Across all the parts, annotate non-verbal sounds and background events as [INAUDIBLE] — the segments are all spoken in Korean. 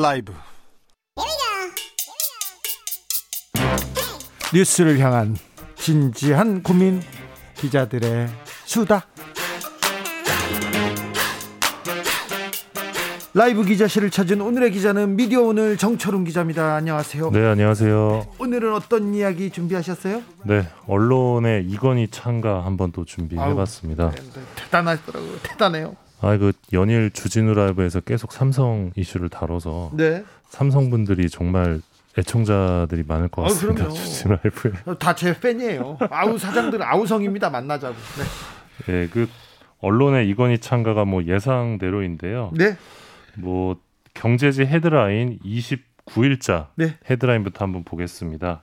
라이브 뉴스를 향한 진지한 고민 기자들의 수다 라이브 기자실을 찾은 오늘의 기자는 미디어 오늘 정철웅 기자입니다. 안녕하세요. 네, 안녕하세요. 오늘은 어떤 이야기 준비하셨어요? 네, 언론의 이건희 참가 한번 또 준비해봤습니다. 네, 네, 대단하더라고요. 대단해요. 아, 그 연일 주진우 라이브에서 계속 삼성 이슈를 다뤄서 네. 삼성 분들이 정말 애청자들이 많을 것 같습니다. 아, 주진우 라이브에. 다제 팬이에요. 아우 사장들 아우성입니다. 만나자고. 네. 네, 그 언론의 이건희 참가가 뭐 예상대로인데요. 네. 뭐 경제지 헤드라인 29일자 네. 헤드라인부터 한번 보겠습니다.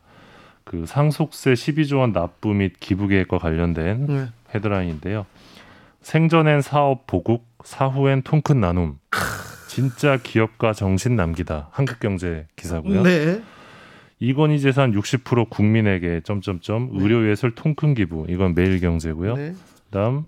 그 상속세 12조 원 납부 및 기부 계획과 관련된 네. 헤드라인인데요. 생전엔 사업 보국, 사후엔 통큰 나눔. 진짜 기업가 정신 남기다. 한국경제 기사고요. 네. 이건희 재산 60% 국민에게 점점점 의료예술 통큰 기부. 이건 매일경제고요. 네. 그다음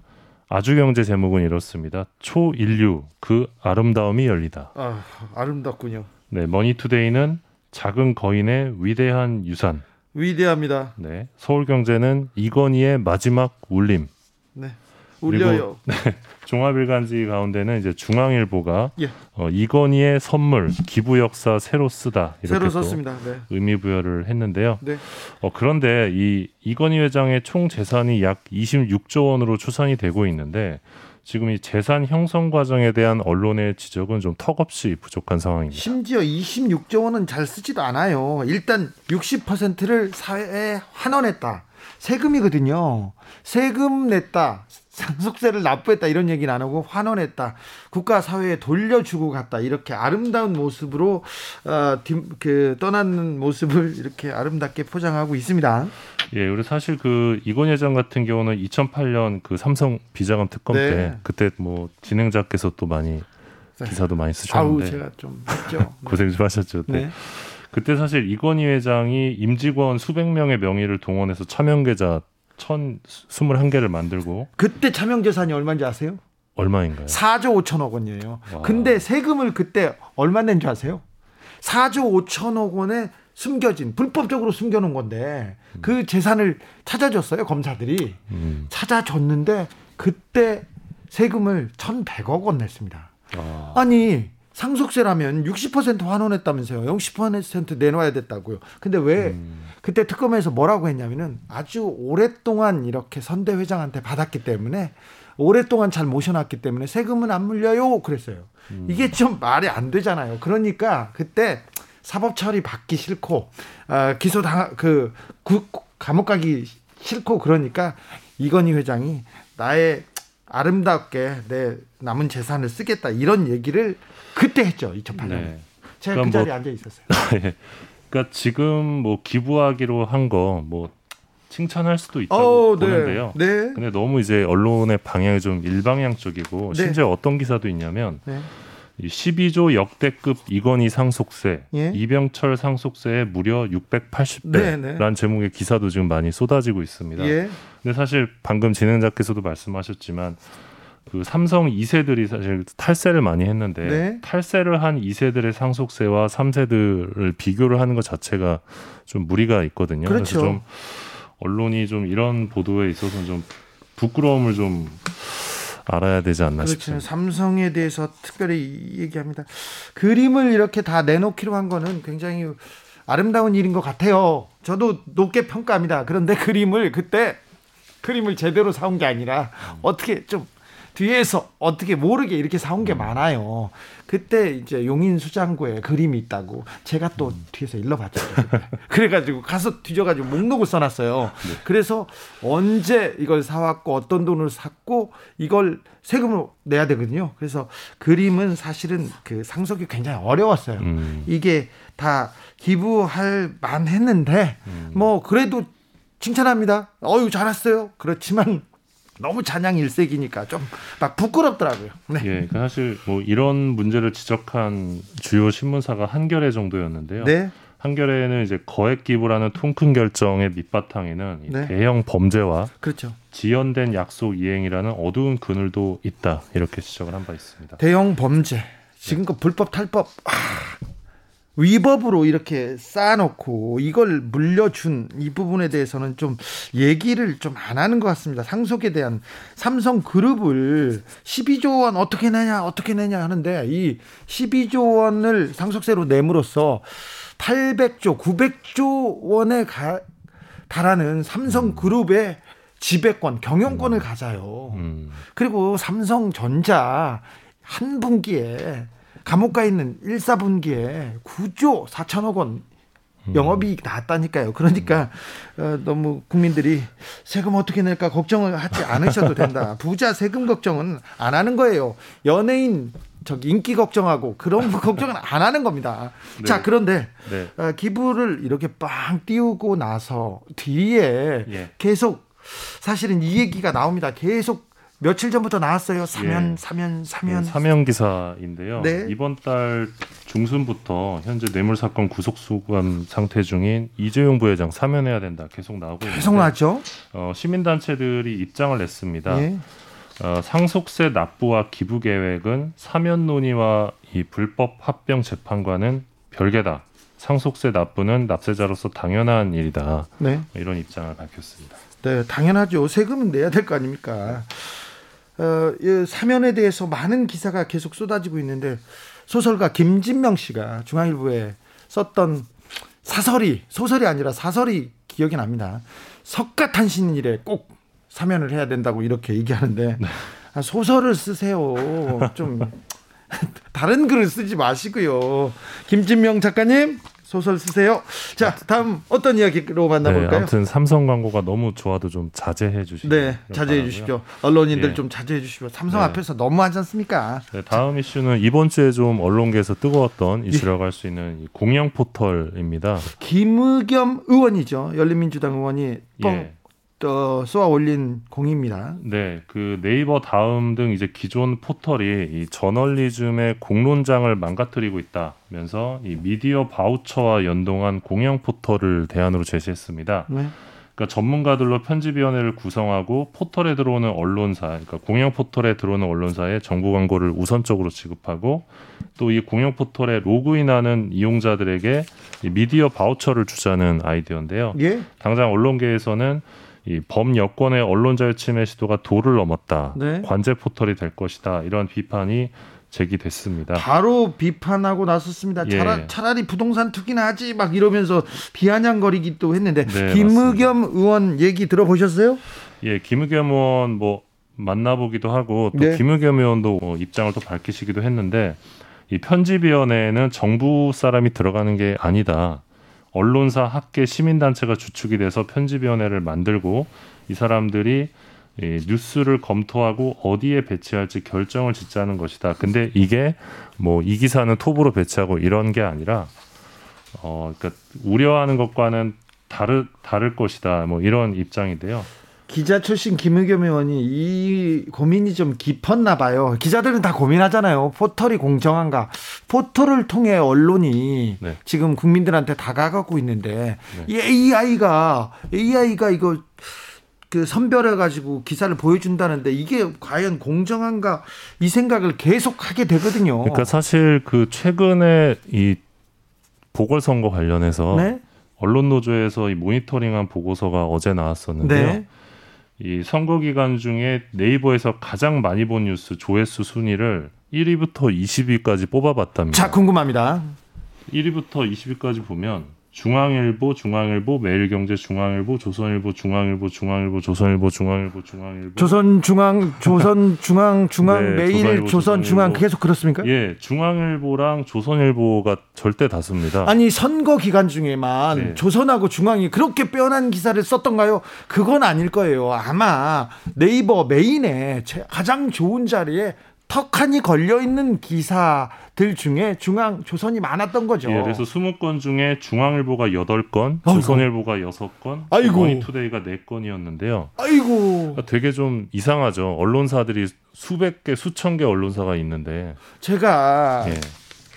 아주경제 제목은 이렇습니다. 초인류 그 아름다움이 열리다. 아, 아름답군요. 네, 머니투데이는 작은 거인의 위대한 유산. 위대합니다. 네, 서울경제는 이건희의 마지막 울림. 네. 울려요. [LAUGHS] 종합일간지 가운데는 이제 중앙일보가 예. 어, 이건희의 선물 기부 역사 새로 쓰다 이렇게 새로. 네. 의미 부여를 했는데요. 네. 어, 그런데 이 이건희 회장의 총 재산이 약 26조 원으로 추산이 되고 있는데 지금 이 재산 형성 과정에 대한 언론의 지적은 좀 턱없이 부족한 상황입니다. 심지어 26조 원은 잘 쓰지도 않아요. 일단 60%를 사회에 환원했다. 세금이거든요. 세금 냈다. 상속세를 납부했다 이런 얘기는 안 하고 환원했다. 국가 사회에 돌려주고 갔다. 이렇게 아름다운 모습으로 어, 뒷- 그 떠나는 모습을 이렇게 아름답게 포장하고 있습니다. 예, 우리 사실 그 이건희 회장 같은 경우는 2008년 그 삼성 비자금 특검 네. 때 그때 뭐 진행자께서 또 많이 기사도 많이 아우 쓰셨는데 제가 좀 했죠. [LAUGHS] 고생 좀 하셨죠. 네. 네. 그때 사실 이건희 회장이 임직원 수백 명의 명의를 동원해서 차명 계좌 1,021개를 만들고 그때 차명 재산이 얼마인지 아세요? 얼마인가요? 4조 5천억 원이에요. 와. 근데 세금을 그때 얼마 낸 줄 아세요? 4조 5천억 원에 숨겨진 불법적으로 숨겨놓은 건데 그 재산을 찾아줬어요 검사들이 음. 찾아줬는데 그때 세금을 1,100억 원 냈습니다. 아, 아니 상속세라면 60% 환원했다면서요. 60% 내놔야 됐다고요. 근데 왜 음. 그때 특검에서 뭐라고 했냐면은 아주 오랫동안 이렇게 선대 회장한테 받았기 때문에 오랫동안 잘 모셔놨기 때문에 세금은 안 물려요. 그랬어요. 음. 이게 좀 말이 안 되잖아요. 그러니까 그때 사법 처리 받기 싫고 어, 기소 당그 감옥 가기 싫고 그러니까 이건희 회장이 나의 아름답게 내 남은 재산을 쓰겠다 이런 얘기를 그때 했죠 2008년에 네. 제가 그 그럼 자리에 뭐- 앉아 있었어요. [LAUGHS] 예. 그러니까 지금 뭐 기부하기로 한 거 뭐 칭찬할 수도 있다고 어, 보는데요. 네. 네. 근데 너무 이제 언론의 방향이 좀 일방향 쪽이고 네. 심지어 어떤 기사도 있냐면 네. 이 12조 역대급 이건희 상속세, 예. 이병철 상속세의 무려 680배라는 네, 네. 제목의 기사도 지금 많이 쏟아지고 있습니다. 예. 근데 사실 방금 진행자께서도 말씀하셨지만 그 삼성 2세들이 사실 탈세를 많이 했는데 네. 탈세를 한 2세들의 상속세와 3세들을 비교를 하는 것 자체가 좀 무리가 있거든요. 그렇죠. 래서 좀 언론이 좀 이런 보도에 있어서는 좀 부끄러움을 좀 알아야 되지 않나 그렇죠. 싶습니다. 삼성에 대해서 특별히 얘기합니다. 그림을 이렇게 다 내놓기로 한 거는 굉장히 아름다운 일인 것 같아요. 저도 높게 평가합니다. 그런데 그림을 그때 그림을 제대로 사온 게 아니라 어떻게 좀 뒤에서 어떻게 모르게 이렇게 사온 게 많아요. 그때 이제 용인 수장고에 그림이 있다고 제가 또 뒤에서 일러봤죠. [LAUGHS] 그래가지고 가서 뒤져가지고 목록을 써놨어요. 그래서 언제 이걸 사왔고 어떤 돈을 샀고 이걸 세금을 내야 되거든요. 그래서 그림은 사실은 그 상속이 굉장히 어려웠어요. 음. 이게 다 기부할 만했는데 뭐 그래도 칭찬합니다. 어유 잘했어요. 그렇지만 너무 잔양 일색이니까 좀 막 부끄럽더라고요. 네. 예, 그 사실 뭐 이런 문제를 지적한 주요 신문사가 한겨레 정도였는데요. 네. 한겨레는 이제 거액 기부라는 통큰 결정의 밑바탕에는 이 네. 대형 범죄와 그렇죠. 지연된 약속 이행이라는 어두운 그늘도 있다 이렇게 지적을 한 바 있습니다. 대형 범죄. 지금껏 불법 탈법 아, 위법으로 이렇게 쌓아놓고 이걸 물려준 이 부분에 대해서는 좀 얘기를 좀 안 하는 것 같습니다. 상속에 대한 삼성 그룹을 12조 원 어떻게 내냐 어떻게 내냐 하는데 이 12조 원을 상속세로 내므로써 800조 900조 원에 가, 달하는 삼성 그룹의 지배권 경영권을 가져요. 음, 그리고 삼성전자 한 분기에 감옥 가 있는 1, 4분기에 9조 4천억 원 영업이익 나왔다니까요. 그러니까 어, 너무 국민들이 세금 어떻게 낼까 걱정을 하지 않으셔도 된다. [LAUGHS] 부자 세금 걱정은 안 하는 거예요. 연예인 저기 인기 걱정하고 그런 거 걱정은 안 하는 겁니다. 네. 자 그런데 네. 어, 기부를 이렇게 빵 띄우고 나서 뒤에 예. 계속 사실은 이 얘기가 나옵니다. 계속 며칠 전부터 나왔어요. 사면, 예. 사면, 네, 사면. 사면 기사인데요. 네. 이번 달 중순부터 현재 뇌물 사건 구속 수감 상태 중인 이재용 부회장 사면해야 된다 계속 나오고 있는데 계속 나왔죠. 어, 시민 단체들이 입장을 냈습니다. 예. 어, 상속세 납부와 기부 계획은 사면 논의와 이 불법 합병 재판과는 별개다. 상속세 납부는 납세자로서 당연한 일이다. 네. 이런 입장을 밝혔습니다. 네, 당연하죠. 세금은 내야 될 거 아닙니까? 어, 이 사면에 대해서 많은 기사가 계속 쏟아지고 있는데 소설가 김진명 씨가 중앙일보에 썼던 사설이 소설이 아니라 사설이 기억이 납니다. 석가탄신일에 꼭 사면을 해야 된다고 이렇게 얘기하는데 아, 소설을 쓰세요. 좀 [LAUGHS] 다른 글을 쓰지 마시고요. 김진명 작가님 소설 쓰세요. 자, 다음 어떤 이야기로 네, 만나볼까요? 아무튼 삼성 광고가 너무 좋아도 좀 자제해 주시기 네, 자제해 주십시오. 언론인들 예. 좀 자제해 주십시오. 삼성 네. 앞에서 너무 하지 않습니까? 네, 다음 이슈는 이번 주에 좀 언론계에서 뜨거웠던 이슈라고 할수 있는 이 공영 포털입니다. 김의겸 의원이죠. 열린민주당 의원이 뻥 예. 어, 쏘아 올린 공입니다. 네, 그 네이버 다음 등 이제 기존 포털이 이 저널리즘의 공론장을 망가뜨리고 있다면서 이 미디어 바우처와 연동한 공영 포털을 대안으로 제시했습니다. 네. 그러니까 전문가들로 편집위원회를 구성하고 포털에 들어오는 언론사, 그러니까 공영 포털에 들어오는 언론사에 정보 광고를 우선적으로 지급하고 또 이 공영 포털에 로그인하는 이용자들에게 이 미디어 바우처를 주자는 아이디어인데요. 예. 당장 언론계에서는 이 범여권의 언론 자유 침해 시도가 도를 넘었다. 네. 관제 포털이 될 것이다. 이런 비판이 제기됐습니다. 바로 비판하고 나섰습니다. 예. 차라, 차라리 부동산 투기나 하지 막 이러면서 비아냥거리기도 했는데 네, 김의겸 의원 얘기 들어보셨어요? 예, 김의겸 의원 뭐 만나보기도 하고 또 네. 김의겸 의원도 뭐 입장을 또 밝히시기도 했는데 이 편집위원회에는 정부 사람이 들어가는 게 아니다. 언론사, 학계, 시민단체가 주축이 돼서 편집위원회를 만들고 이 사람들이 이 뉴스를 검토하고 어디에 배치할지 결정을 짓자는 것이다. 근데 이게 뭐 이 기사는 톱으로 배치하고 이런 게 아니라 어 그러니까 우려하는 것과는 다르 다를 것이다. 뭐 이런 입장인데요. 기자 출신 김의겸 의원이 이 고민이 좀 깊었나 봐요. 기자들은 다 고민하잖아요. 포털이 공정한가? 포털을 통해 언론이 네. 지금 국민들한테 다가가고 있는데 네. 이 AI가 AI가 이거 그 선별해 가지고 기사를 보여준다는데 이게 과연 공정한가 이 생각을 계속 하게 되거든요. 그러니까 사실 그 최근에 이 보궐선거 관련해서 네, 언론 노조에서 이 모니터링한 보고서가 어제 나왔었는데요. 네, 이 선거 기간 중에 네이버에서 가장 많이 본 뉴스 조회수 순위를 1위부터 20위까지 뽑아봤답니다. 자 궁금합니다. 1위부터 20위까지 보면 중앙일보, 중앙일보, 매일경제, 중앙일보, 조선일보, 중앙일보, 중앙일보, 조선일보, 중앙일보, 중앙일보. 조선 중앙, 조선 [LAUGHS] 중앙, 중앙 네, 매일 조선일보, 조선 중앙 조선일보. 계속 그렇습니까? 예, 중앙일보랑 조선일보가 절대 다수입니다. 아니 선거 기간 중에만 네. 조선하고 중앙이 그렇게 빼어난 기사를 썼던가요? 그건 아닐 거예요. 아마 네이버 메인에 제- 가장 좋은 자리에 턱하니 걸려 있는 기사들 중에 중앙 조선이 많았던 거죠. 예, 그래서 20건 중에 중앙일보가 8건, 아이고. 조선일보가 6건, 아이고. 머니투데이가 4건이었는데요. 아이고 되게 좀 이상하죠. 언론사들이 수백 개, 수천 개 언론사가 있는데. 제가 예.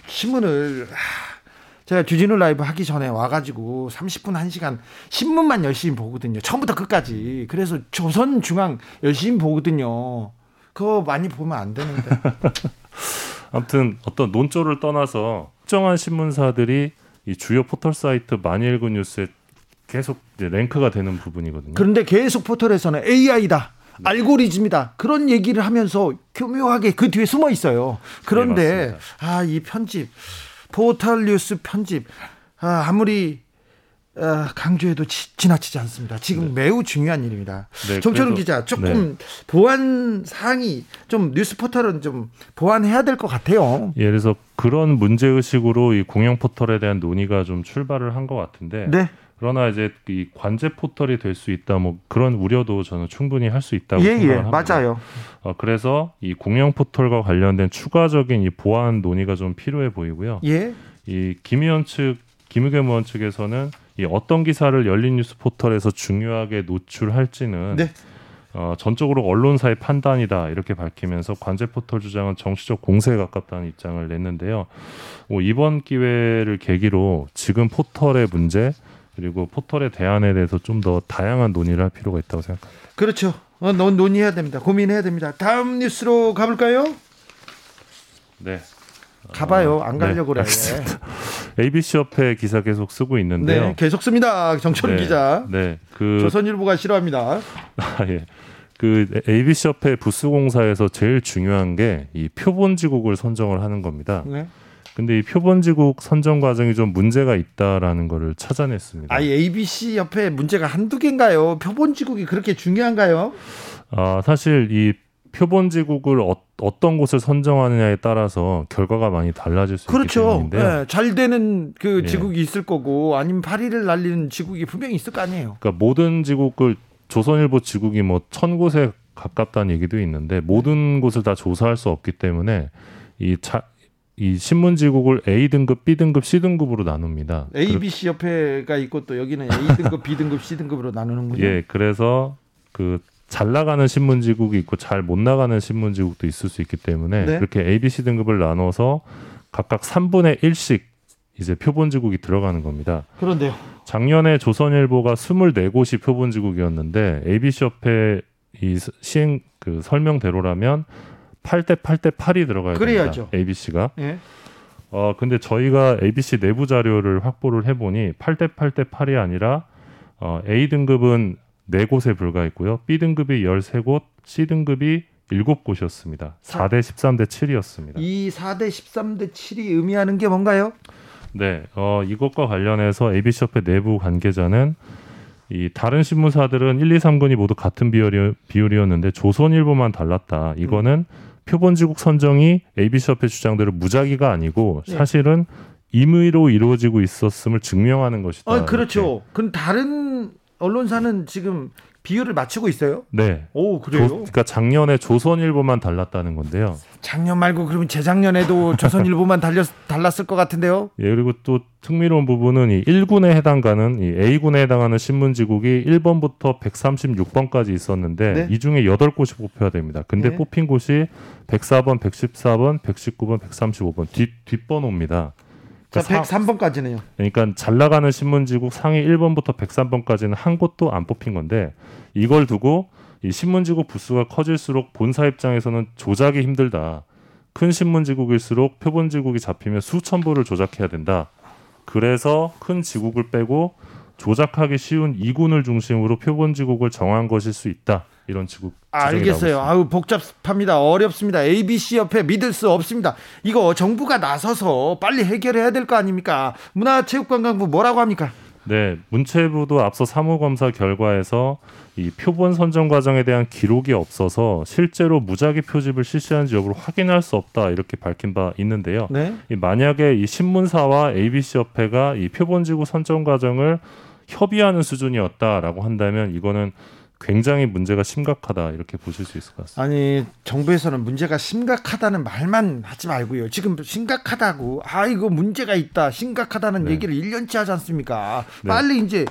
신문을 하, 제가 주진우 라이브 하기 전에 와가지고 30분 1시간 신문만 열심히 보거든요. 처음부터 끝까지. 그래서 조선 중앙 열심히 보거든요. 그거 많이 보면 안 되는데. [LAUGHS] 아무튼 어떤 논조를 떠나서 특정한 신문사들이 이 주요 포털 사이트 많이 읽은 뉴스에 계속 랭크가 되는 부분이거든요. 그런데 계속 포털에서는 AI다. 알고리즘이다. 그런 얘기를 하면서 교묘하게 그 뒤에 숨어 있어요. 그런데 네, 아, 이 편집 포털 뉴스 편집 아, 아무리 아, 강조해도 지, 지나치지 않습니다. 지금 매우 중요한 일입니다. 네, 그래서- 기자 조금 보안 사항이 좀 뉴스 포털은 좀 보완해야 될 것 같아요. 예, 그래서 그런 문제 의식으로 이 공영 포털에 대한 논의가 좀 출발을 한 것 같은데 네, 그러나 이제 이 관제 포털이 될 수 있다 뭐 그런 우려도 저는 충분히 할 수 있다고 예, 예, 생각을 합니다. 맞아요. 어, 그래서 이 공영 포털과 관련된 추가적인 이 보안 논의가 좀 필요해 보이고요. 예, 이 김의원 측 김의겸 의원 측에서는 이 어떤 기사를 열린 뉴스 포털에서 중요하게 노출할지는 네. 어, 전적으로 언론사의 판단이다 이렇게 밝히면서 관제 포털 주장은 정치적 공세에 가깝다는 입장을 냈는데요. 뭐 이번 기회를 계기로 지금 포털의 문제 그리고 포털의 대안에 대해서 좀 더 다양한 논의를 할 필요가 있다고 생각합니다. 그렇죠. 어, 논- 논의해야 됩니다. 고민해야 됩니다. 다음 뉴스로 가볼까요? 네. 가봐요. 안 네, 가려고 그래. ABC 협회 기사 계속 쓰고 있는데요. 네, 계속 씁니다. 정철 네, 기자. 네, 그 조선일보가 싫어합니다. [LAUGHS] 아, 예. 그 ABC 협회 부스 공사에서 제일 중요한 게 이 표본 지국을 선정을 하는 겁니다. 네. 근데 이 표본지국 선정 과정이 좀 문제가 있다라는 거를 찾아냈습니다. 아, ABC 옆에 문제가 한두 개인가요? 표본지국이 그렇게 중요한가요? 아, 사실 이 표본지국을 어, 어떤 곳을 선정하느냐에 따라서 결과가 많이 달라질 수 있기 그렇죠. 때문인데요. 네, 잘 되는 그 예. 지국이 있을 거고 아니면 파리를 날리는 지국이 분명히 있을 거 아니에요. 그러니까 모든 지국을 조선일보 지국이 뭐 천 곳에 가깝다는 얘기도 있는데 모든 곳을 다 조사할 수 없기 때문에 이 자, 이 신문 지국을 A 등급, B 등급, C 등급으로 나눕니다. ABC 옆에가 있고 또 여기는 A 등급, B 등급, C 등급으로 나누는군요. [LAUGHS] 예, 그래서 그 잘 나가는 신문 지국이 있고 잘 못 나가는 신문 지국도 있을 수 있기 때문에 네. 그렇게 A, B, C 등급을 나눠서 각각 3분의 1씩 이제 표본 지국이 들어가는 겁니다. 그런데요. 작년에 조선일보가 24곳이 표본 지국이었는데 ABC 협회 이 스- 시행 그 설명대로라면 8대 8대 8이 들어가야 그래야죠. 됩니다. ABC가. 예. 어 근데 저희가 ABC 내부 자료를 확보를 해 보니 8대 8대 8이 아니라 어 A 등급은 4곳에 불과했고요. B 등급이 13곳, C 등급이 7곳이었습니다. 4대 13대 7이었습니다. 이 4대 13대 7이 의미하는 게 뭔가요? 네, 어, 이것과 관련해서 ABC 협회 내부 관계자는 이 다른 신문사들은 1, 2, 3군이 모두 같은 비율이, 비율이었는데 조선일보만 달랐다. 이거는 표본지국 선정이 ABC 협회 주장대로 무작위가 아니고 네. 사실은 임의로 이루어지고 있었음을 증명하는 것이다. 어, 그렇죠. 그럼 다른 언론사는 지금 비율을 맞추고 있어요? 네. 오, 조, 그래요? 그러니까 작년에 조선일보만 달랐다는 건데요. 작년 말고 그러면 재작년에도 [LAUGHS] 조선일보만 달렸, 달랐을 것 같은데요? 예, 그리고 또 흥미로운 부분은 이 1군에 해당가는 이 A군에 해당하는 신문지국이 1번부터 136번까지 있었는데 네. 이 중에 8곳이 뽑혀야 됩니다. 근데 네. 뽑힌 곳이 104번, 114번, 119번, 135번 뒷 뒷번호입니다. 자, 그러니까, 사- 103번까지네요. 그러니까 잘 나가는 신문지국 상위 1번부터 103번까지는 한 곳도 안 뽑힌 건데 이걸 두고 이 신문지국 부수가 커질수록 본사 입장에서는 조작이 힘들다. 큰 신문지국일수록 표본지국이 잡히면 수천 부를 조작해야 된다. 그래서 큰 지국을 빼고 조작하기 쉬운 이군을 중심으로 표본지국을 정한 것일 수 있다. 이런 지국 알겠어요. 아우 복잡합니다. 어렵습니다. ABC 협회 믿을 수 없습니다. 이거 정부가 나서서 빨리 해결해야 될 거 아닙니까? 문화체육관광부 뭐라고 합니까? 네, 문체부도 앞서 사무 검사 결과에서 이 표본 선정 과정에 대한 기록이 없어서 실제로 무작위 표집을 실시한 지 여부를 확인할 수 없다 이렇게 밝힌 바 있는데요. 네. 이 만약에 이 신문사와 ABC 협회가 이 표본 지구 선정 과정을 협의하는 수준이었다라고 한다면 이거는 굉장히 문제가 심각하다 이렇게 보실 수 있을 것 같습니다. 아니 정부에서는 문제가 심각하다는 말만 하지 말고요. 지금 심각하다고 아 이거 문제가 있다 심각하다는 네. 얘기를 1년째 하지 않습니까? 네. 빨리 이제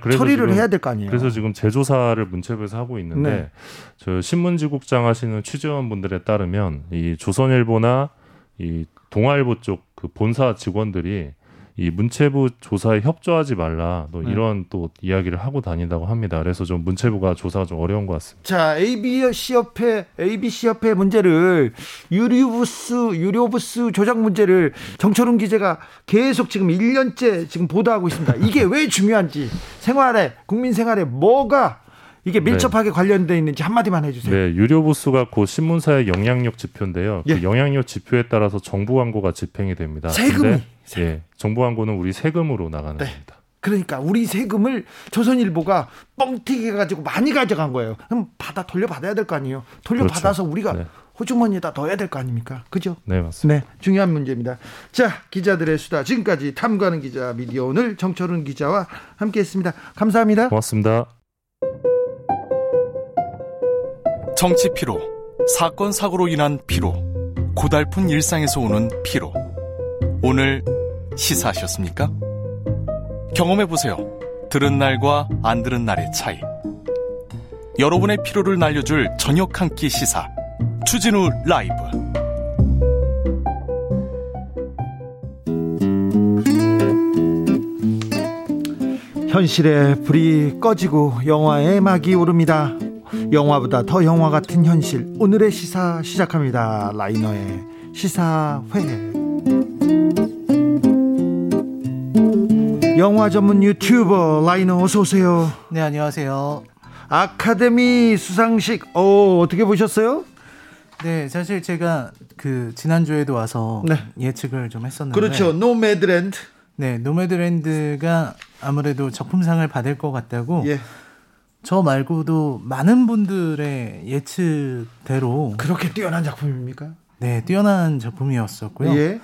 그래서 처리를 지금- 해야 될 거 아니에요. 그래서 지금 재조사를 문체부에서 하고 있는데 네. 저 신문지국장 하시는 취재원 분들에 따르면 이 조선일보나 이 동아일보 쪽 그 본사 직원들이 이 문체부 조사에 협조하지 말라 또 네. 이런 또 이야기를 하고 다닌다고 합니다. 그래서 좀 문체부가 조사가 좀 어려운 것 같습니다. 자, ABC 협회, ABC 협회 문제를 유료부스, 유료부스 조작 문제를 정철훈 기자가 계속 지금 1년째 지금 보도하고 있습니다. 이게 왜 중요한지 생활에 국민 생활에 뭐가 이게 밀접하게 관련돼 있는지 한마디만 해주세요. 네, 유료 부수가 곧 신문사의 영향력 지표인데요. 예. 그 영향력 지표에 따라서 정부 광고가 집행이 됩니다. 세금이, 세금. 예, 정부 광고는 우리 세금으로 나가는 네. 겁니다. 그러니까 우리 세금을 조선일보가 뻥튀기 해가지고 많이 가져간 거예요. 그럼 받아 돌려받아야 될 거 아니에요. 돌려받아서 그렇죠. 우리가 네. 호주머니에다 넣어야 될 거 아닙니까? 그죠? 네, 맞습니다. 네, 중요한 문제입니다. 자, 기자들의 수다. 지금까지 탐구하는 기자 미디어 오늘 정철훈 기자와 함께 했습니다. 감사합니다. 고맙습니다. 정치 피로, 사건 사고로 인한 피로, 고달픈 일상에서 오는 피로. 오늘 시사하셨습니까? 경험해 보세요. 들은 날과 안 들은 날의 차이. 여러분의 피로를 날려줄 저녁 한 끼 시사. 추진우 라이브. 현실의 불이 꺼지고 영화의 막이 오릅니다. 영화보다 더 영화 같은 현실. 오늘의 시사 시작합니다. 라이너의 시사회. 영화 전문 유튜버 라이너 어서 오세요. 네, 안녕하세요. 아카데미 시상식 어 어떻게 보셨어요? 네, 사실 제가 그 지난주에도 와서 네. 예측을 좀 했었는데 그렇죠. 노매드랜드. 네, 노매드랜드가 아무래도 작품상을 받을 것 같다고 예. 저 말고도 많은 분들의 예측대로 그렇게 뛰어난 작품입니까? 네, 뛰어난 작품이었었고요. 예.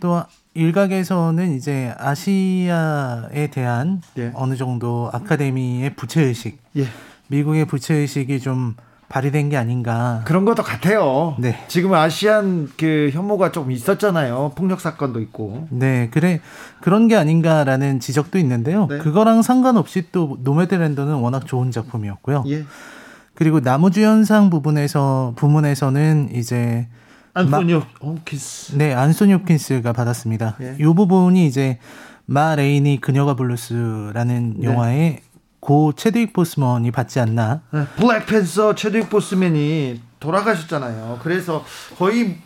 또 일각에서는 이제 아시아에 대한 예. 어느 정도 아카데미의 부채 의식, 예. 미국의 부채 의식이 좀 발휘된 게 아닌가. 그런 것도 같아요. 네. 지금 아시안 그 혐오가 좀 있었잖아요. 폭력 사건도 있고. 네, 그래 그런 게 아닌가라는 지적도 있는데요. 네. 그거랑 상관없이 또 노매드랜더는 워낙 좋은 작품이었고요. 예. 그리고 남우주연상 부분에서 부문에서는 이제 안소니 홉킨스. 네 안소니 홉킨스가 받았습니다. 예. 이 부분이 이제 마 레이니 그녀가 블루스라는 네. 영화에 고 체드윅 보스먼이 받지 않나. 네, 블랙팬서 체드윅 보스맨이 돌아가셨잖아요. 그래서 거의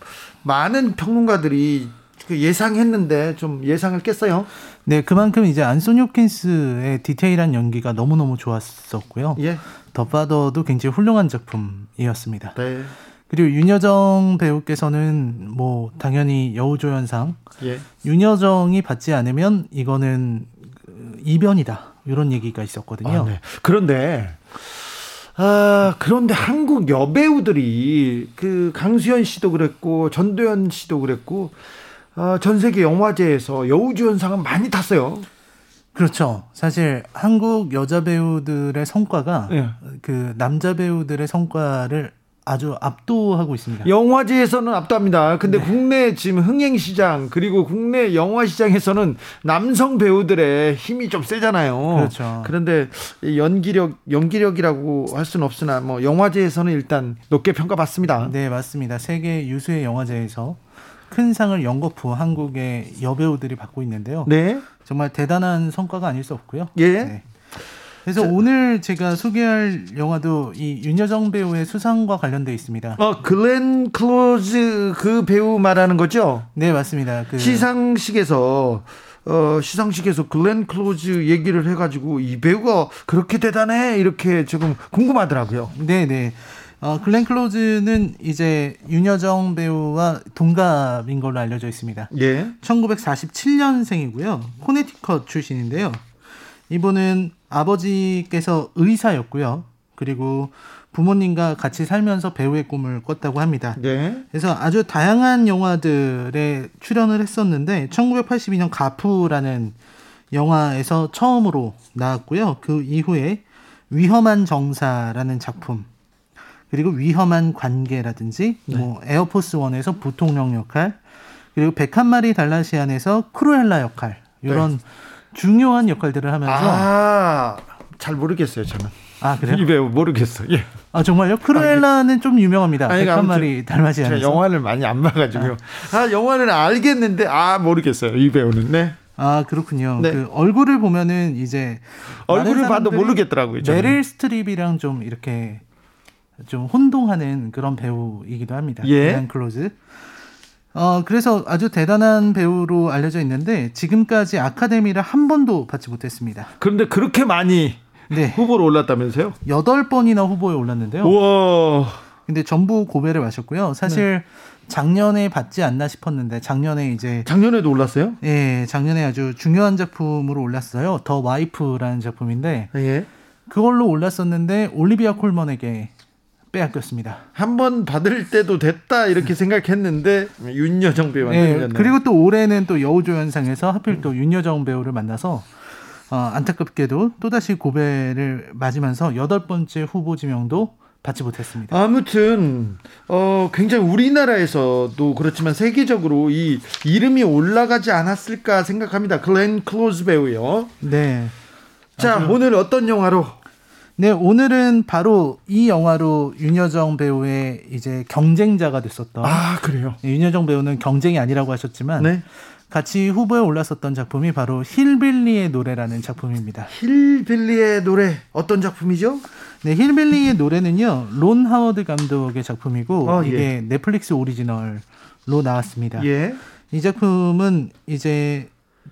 많은 평론가들이 그 예상했는데 좀 예상을 깼어요. 네, 그만큼 이제 안소니 홉킨스의 디테일한 연기가 너무너무 좋았었고요. 예. 더 파더도 굉장히 훌륭한 작품이었습니다. 네. 그리고 윤여정 배우께서는 뭐 당연히 여우조연상 예. 윤여정이 받지 않으면 이거는 그 이변이다 이런 얘기가 있었거든요. 아, 네. 그런데 아, 그런데 한국 여배우들이 그 강수현 씨도 그랬고 전도연 씨도 그랬고 아, 전 세계 영화제에서 여우주연상은 많이 탔어요. 그렇죠. 사실 한국 여자 배우들의 성과가 예. 그 남자 배우들의 성과를 아주 압도하고 있습니다. 영화제에서는 압도합니다. 근데 국내 지금 흥행 시장 그리고 국내 영화 시장에서는 남성 배우들의 힘이 좀 세잖아요. 그렇죠. 그런데 이 연기력 연기력이라고 할 수는 없으나 뭐 영화제에서는 일단 높게 평가받습니다. 네, 맞습니다. 세계 유수의 영화제에서 큰 상을 연거푸 한국의 여배우들이 받고 있는데요. 네. 정말 대단한 성과가 아닐 수 없고요. 예. 네. 그래서 오늘 제가 소개할 영화도 이 윤여정 배우의 수상과 관련돼 있습니다. 어 글렌 클로즈 그 배우 말하는 거죠? 네, 맞습니다. 그 시상식에서 어, 시상식에서 글렌 클로즈 얘기를 해가지고 이 배우가 그렇게 대단해 이렇게 지금 궁금하더라고요. 네, 네. 어, 글렌 클로즈는 이제 윤여정 배우와 동갑인 걸로 알려져 있습니다. 예. 1947년생이고요. 코네티컷 출신인데요. 이분은 아버지께서 의사였고요. 그리고 부모님과 같이 살면서 배우의 꿈을 꿨다고 합니다. 네. 그래서 아주 다양한 영화들에 출연을 했었는데 1982년 가프라는 영화에서 처음으로 나왔고요. 그 이후에 위험한 정사라는 작품 그리고 위험한 관계라든지 뭐 에어포스 원에서 부통령 역할 그리고 101마리 달마시안에서 크루엘라 역할 이런 중요한 역할들을 하면서 아, 잘 모르겠어요, 저는. 아, 그래요? 이 배우 모르겠어. 예. 아 정말요? 크루엘라는 좀 유명합니다. 아니, 101마리 제가 달마시안에서 영화를 많이 안 봐가지고요. 아, 영화는 알겠는데, 아, 모르겠어요. 이 배우는. 네. 아 그렇군요. 네. 그 얼굴을 보면은 이제 얼굴을 봐도 모르겠더라고요. 저는. 메릴 스트립이랑 좀 이렇게 좀 혼동하는 그런 배우이기도 합니다. 예. 글렌 클로즈. 어 그래서 아주 대단한 배우로 알려져 있는데 지금까지 아카데미를 한 번도 받지 못했습니다. 그런데 그렇게 많이 네, 후보로 올랐다면서요? 여덟 번이나 후보에 올랐는데요. 우와. 근데 전부 고배를 마셨고요. 사실 네. 작년에 받지 않나 싶었는데 작년에 이제 작년에도 올랐어요? 예, 작년에 아주 중요한 작품으로 올랐어요. 더 와이프라는 작품인데 예. 그걸로 올랐었는데 올리비아 콜먼에게 빼앗겼습니다. 한 번 받을 때도 됐다 이렇게 생각했는데 윤여정 배우한테 예, 밀렸네요. 그리고 또 올해는 또 여우조연상에서 하필 또 윤여정 배우를 만나서 어, 안타깝게도 또다시 고배를 맞으면서 여덟 번째 후보 지명도 받지 못했습니다. 아무튼 어 굉장히 우리나라에서도 그렇지만 세계적으로 이 이름이 올라가지 않았을까 생각합니다. 글렌 클로즈 배우요. 네. 자 오늘 어떤 영화로? 네, 오늘은 바로 이 영화로 윤여정 배우의 이제 경쟁자가 됐었던 아 그래요. 네, 윤여정 배우는 경쟁이 아니라고 하셨지만 네. 같이 후보에 올랐었던 작품이 바로 힐빌리의 노래라는 작품입니다. 힐빌리의 노래 어떤 작품이죠? 네, 힐빌리의 노래는요 론 하워드 감독의 작품이고 어, 예. 이게 넷플릭스 오리지널로 나왔습니다. 예. 이 작품은 이제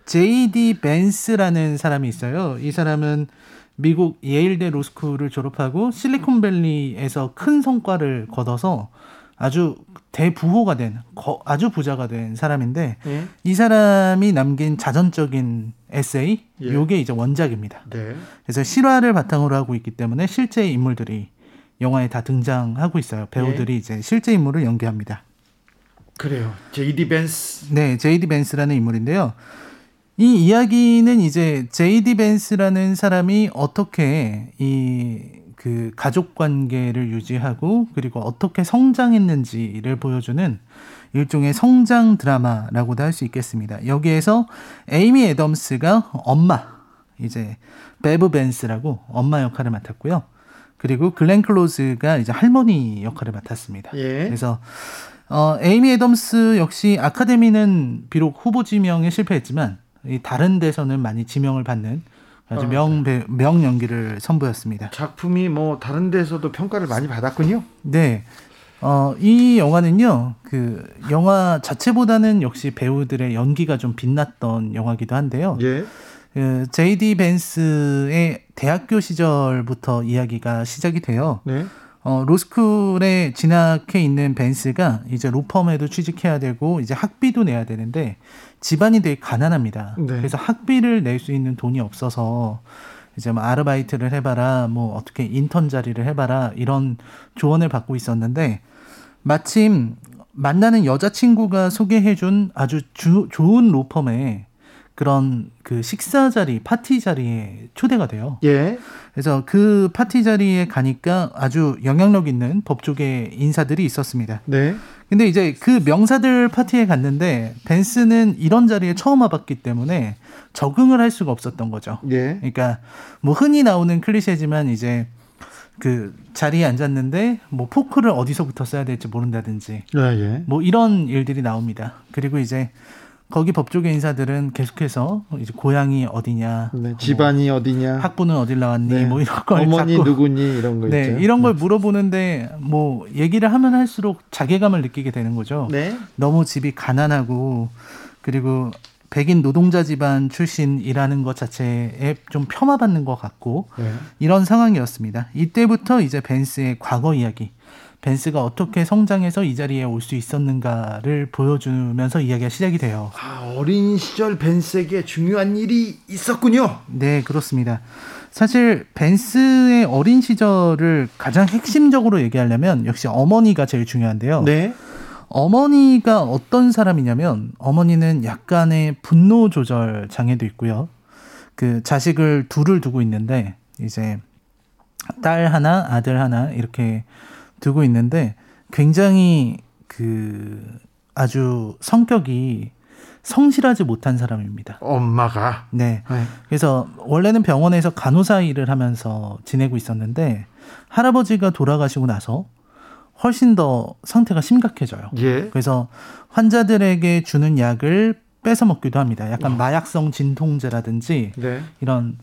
J.D. 벤스라는 사람이 있어요. 이 사람은 미국 예일대 로스쿨을 졸업하고 실리콘밸리에서 큰 성과를 거둬서 아주 대부호가 된 거- 아주 부자가 된 사람인데 예. 이 사람이 남긴 자전적인 에세이 예. 요게 이제 원작입니다. 네. 그래서 실화를 바탕으로 하고 있기 때문에 실제 인물들이 영화에 다 등장하고 있어요. 예. 배우들이 이제 실제 인물을 연기합니다. 그래요. 제이디 벤스. 네, 제이디 벤스라는 인물인데요. 이 이야기는 이제 제이디 벤스라는 사람이 어떻게 이 그 가족 관계를 유지하고 그리고 어떻게 성장했는지를 보여주는 일종의 성장 드라마라고도 할 수 있겠습니다. 여기에서 에이미 애덤스가 엄마 이제 베브 벤스라고 엄마 역할을 맡았고요. 그리고 글렌 클로즈가 이제 할머니 역할을 맡았습니다. 예. 그래서 어, 에이미 애덤스 역시 아카데미는 비록 후보 지명에 실패했지만 이 다른 데서는 많이 지명을 받는 아주 아, 명, 배, 명 연기를 선보였습니다. 작품이 뭐 다른 데서도 평가를 많이 받았군요. 네. 어, 이 영화는요, 그, 영화 자체보다는 역시 배우들의 연기가 좀 빛났던 영화기도 한데요. 예. 그, 제이디 벤스의 대학교 시절부터 이야기가 시작이 돼요. 네. 어, 로스쿨에 진학해 있는 벤스가 이제 로펌에도 취직해야 되고 이제 학비도 내야 되는데 집안이 되게 가난합니다. 네. 그래서 학비를 낼 수 있는 돈이 없어서 이제 뭐 아르바이트를 해봐라, 뭐 어떻게 인턴 자리를 해봐라 이런 조언을 받고 있었는데 마침 만나는 여자친구가 소개해준 아주 주, 좋은 로펌에 그런 그 식사 자리, 파티 자리에 초대가 돼요. 예. 그래서 그 파티 자리에 가니까 아주 영향력 있는 법조계 인사들이 있었습니다. 네. 근데 이제 그 명사들 파티에 갔는데 벤스는 이런 자리에 처음 와봤기 때문에 적응을 할 수가 없었던 거죠. 예. 그러니까 뭐 흔히 나오는 클리셰지만 이제 그 자리에 앉았는데 뭐 포크를 어디서부터 써야 될지 모른다든지 아, 예. 뭐 이런 일들이 나옵니다. 그리고 이제 거기 법조계 인사들은 계속해서 이제 고향이 어디냐, 네. 집안이 어디냐? 학부는 어딜 나왔니, 네. 뭐 이런 걸 어머니 자꾸 누구니 이런 거 네, 있죠. 이런 걸 물어보는데 뭐 얘기를 하면 할수록 자괴감을 느끼게 되는 거죠. 네. 너무 집이 가난하고 그리고 백인 노동자 집안 출신이라는 것 자체에 좀 폄하받는 것 같고 네. 이런 상황이었습니다. 이때부터 이제 벤스의 과거 이야기, 벤스가 어떻게 성장해서 이 자리에 올 수 있었는가를 보여주면서 이야기가 시작이 돼요. 아, 어린 시절 벤스에게 중요한 일이 있었군요. 네, 그렇습니다. 사실 벤스의 어린 시절을 가장 핵심적으로 얘기하려면 역시 어머니가 제일 중요한데요. 네. 어머니가 어떤 사람이냐면 어머니는 약간의 분노 조절 장애도 있고요. 그 자식을 둘을 두고 있는데 이제 딸 하나, 아들 하나 이렇게 두고 있는데 굉장히 그 아주 성격이 성실하지 못한 사람입니다. 엄마가. 네. 네. 그래서 원래는 병원에서 간호사 일을 하면서 지내고 있었는데 할아버지가 돌아가시고 나서 훨씬 더 상태가 심각해져요. 예. 그래서 환자들에게 주는 약을 뺏어 먹기도 합니다. 약간 마약성 진통제라든지 네. 이런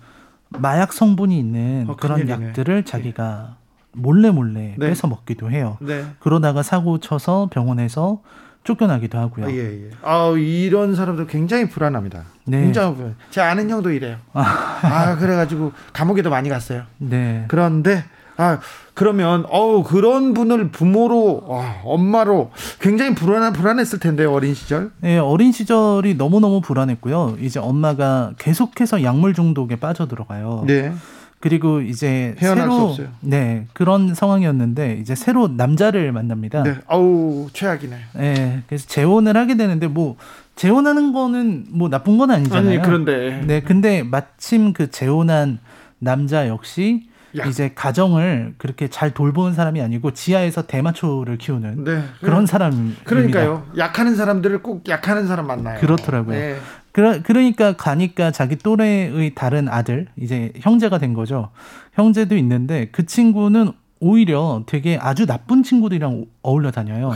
마약 성분이 있는 어, 그런 큰일이네. 약들을 자기가 몰래 몰래 네. 뺏어 먹기도 해요. 네. 그러다가 사고 쳐서 병원에서 쫓겨나기도 하고요. 아, 예, 예. 아, 이런 사람들 굉장히 불안합니다. 네. 굉장히 불안. 제 아는 형도 이래요. [LAUGHS] 아, 그래가지고 감옥에도 많이 갔어요. 네. 그런데 아 그러면 어우 그런 분을 부모로 와, 엄마로 굉장히 불안한 불안했을 텐데요 어린 시절. 네, 어린 시절이 너무 너무 불안했고요. 이제 엄마가 계속해서 약물 중독에 빠져 들어가요. 네. 그리고 이제 새로 없어요. 네, 그런 상황이었는데 이제 새로 남자를 만납니다. 네. 어우 최악이네. 네, 그래서 재혼을 하게 되는데 뭐 재혼하는 거는 뭐 나쁜 건 아니잖아요. 아니 그런데 네, 근데 마침 그 재혼한 남자 역시 야. 이제 가정을 그렇게 잘 돌보는 사람이 아니고 지하에서 대마초를 키우는 네. 그런 사람입니다. 그러니까요. 약하는 사람들을 꼭 약하는 사람 만나요. 그렇더라고요. 네. 그러, 그러니까 가니까 자기 또래의 다른 아들, 이제 형제가 된 거죠. 형제도 있는데 그 친구는 오히려 되게 아주 나쁜 친구들이랑 오- 어울려 다녀요.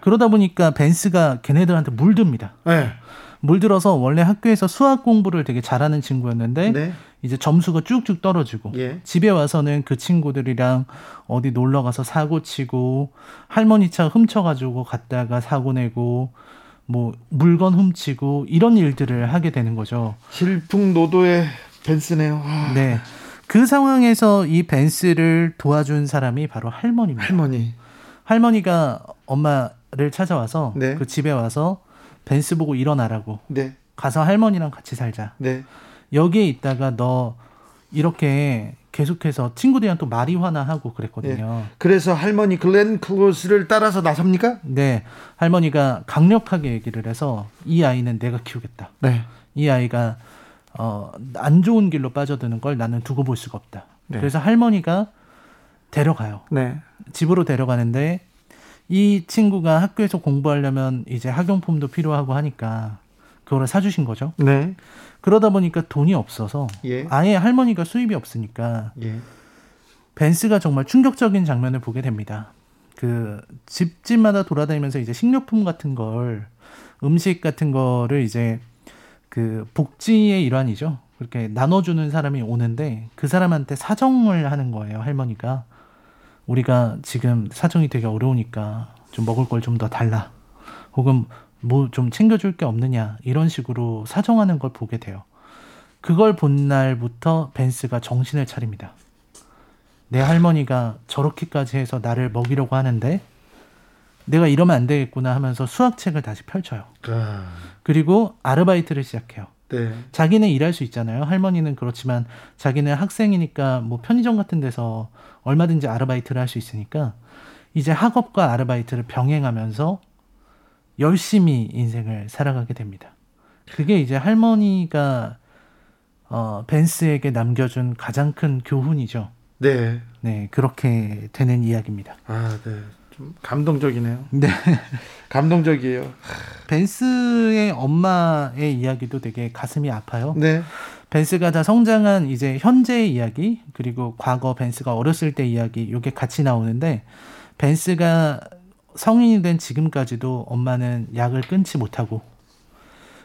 그러다 보니까 벤스가 걔네들한테 물듭니다. 네. 물들어서 원래 학교에서 수학 공부를 되게 잘하는 친구였는데 네. 이제 점수가 쭉쭉 떨어지고 예. 집에 와서는 그 친구들이랑 어디 놀러 가서 사고 치고 할머니 차 훔쳐 가지고 갔다가 사고 내고 뭐 물건 훔치고 이런 일들을 하게 되는 거죠. 질풍노도의 벤스네요. 아, 네. 그 상황에서 이 벤스를 도와준 사람이 바로 할머니입니다. 할머니. 할머니가 엄마를 찾아와서 네. 그 집에 와서 벤스 보고 일어나라고 네. 가서 할머니랑 같이 살자. 네. 여기에 있다가 너 이렇게 계속해서 친구들이랑 또 마리화나 하고 그랬거든요. 그래서 할머니 글렌 클로스를 따라서 나섭니까? 네. 할머니가 강력하게 얘기를 해서 이 아이는 내가 키우겠다. 네. 이 아이가 어, 안 좋은 길로 빠져드는 걸 나는 두고 볼 수가 없다. 네. 그래서 할머니가 데려가요. 네. 집으로 데려가는데 이 친구가 학교에서 공부하려면 이제 학용품도 필요하고 하니까 그거를 사주신 거죠. 네. 그러다 보니까 돈이 없어서 예. 아예 할머니가 수입이 없으니까 예. 벤스가 정말 충격적인 장면을 보게 됩니다. 그 집집마다 돌아다니면서 이제 식료품 같은 걸 음식 같은 거를 이제 그 복지의 일환이죠. 그렇게 나눠주는 사람이 오는데 그 사람한테 사정을 하는 거예요. 할머니가 우리가 지금 사정이 되게 어려우니까 좀 먹을 걸 좀 더 달라. 혹은 뭐 좀 챙겨줄 게 없느냐 이런 식으로 사정하는 걸 보게 돼요. 그걸 본 날부터 벤스가 정신을 차립니다. 내 할머니가 저렇게까지 해서 나를 먹이려고 하는데 내가 이러면 안 되겠구나 하면서 수학책을 다시 펼쳐요. 아, 그리고 아르바이트를 시작해요. 네. 자기는 일할 수 있잖아요. 할머니는 그렇지만 자기는 학생이니까 뭐 편의점 같은 데서 얼마든지 아르바이트를 할 수 있으니까 이제 학업과 아르바이트를 병행하면서 열심히 인생을 살아가게 됩니다. 그게 이제 할머니가 어, 벤스에게 남겨준 가장 큰 교훈이죠. 네. 네, 그렇게 되는 이야기입니다. 아, 네. 좀 감동적이네요. 네. [LAUGHS] 감동적이에요. 벤스의 엄마의 이야기도 되게 가슴이 아파요. 네. 벤스가 다 성장한 이제 현재의 이야기 그리고 과거 벤스가 어렸을 때 이야기 요게 같이 나오는데 벤스가 성인이 된 지금까지도 엄마는 약을 끊지 못하고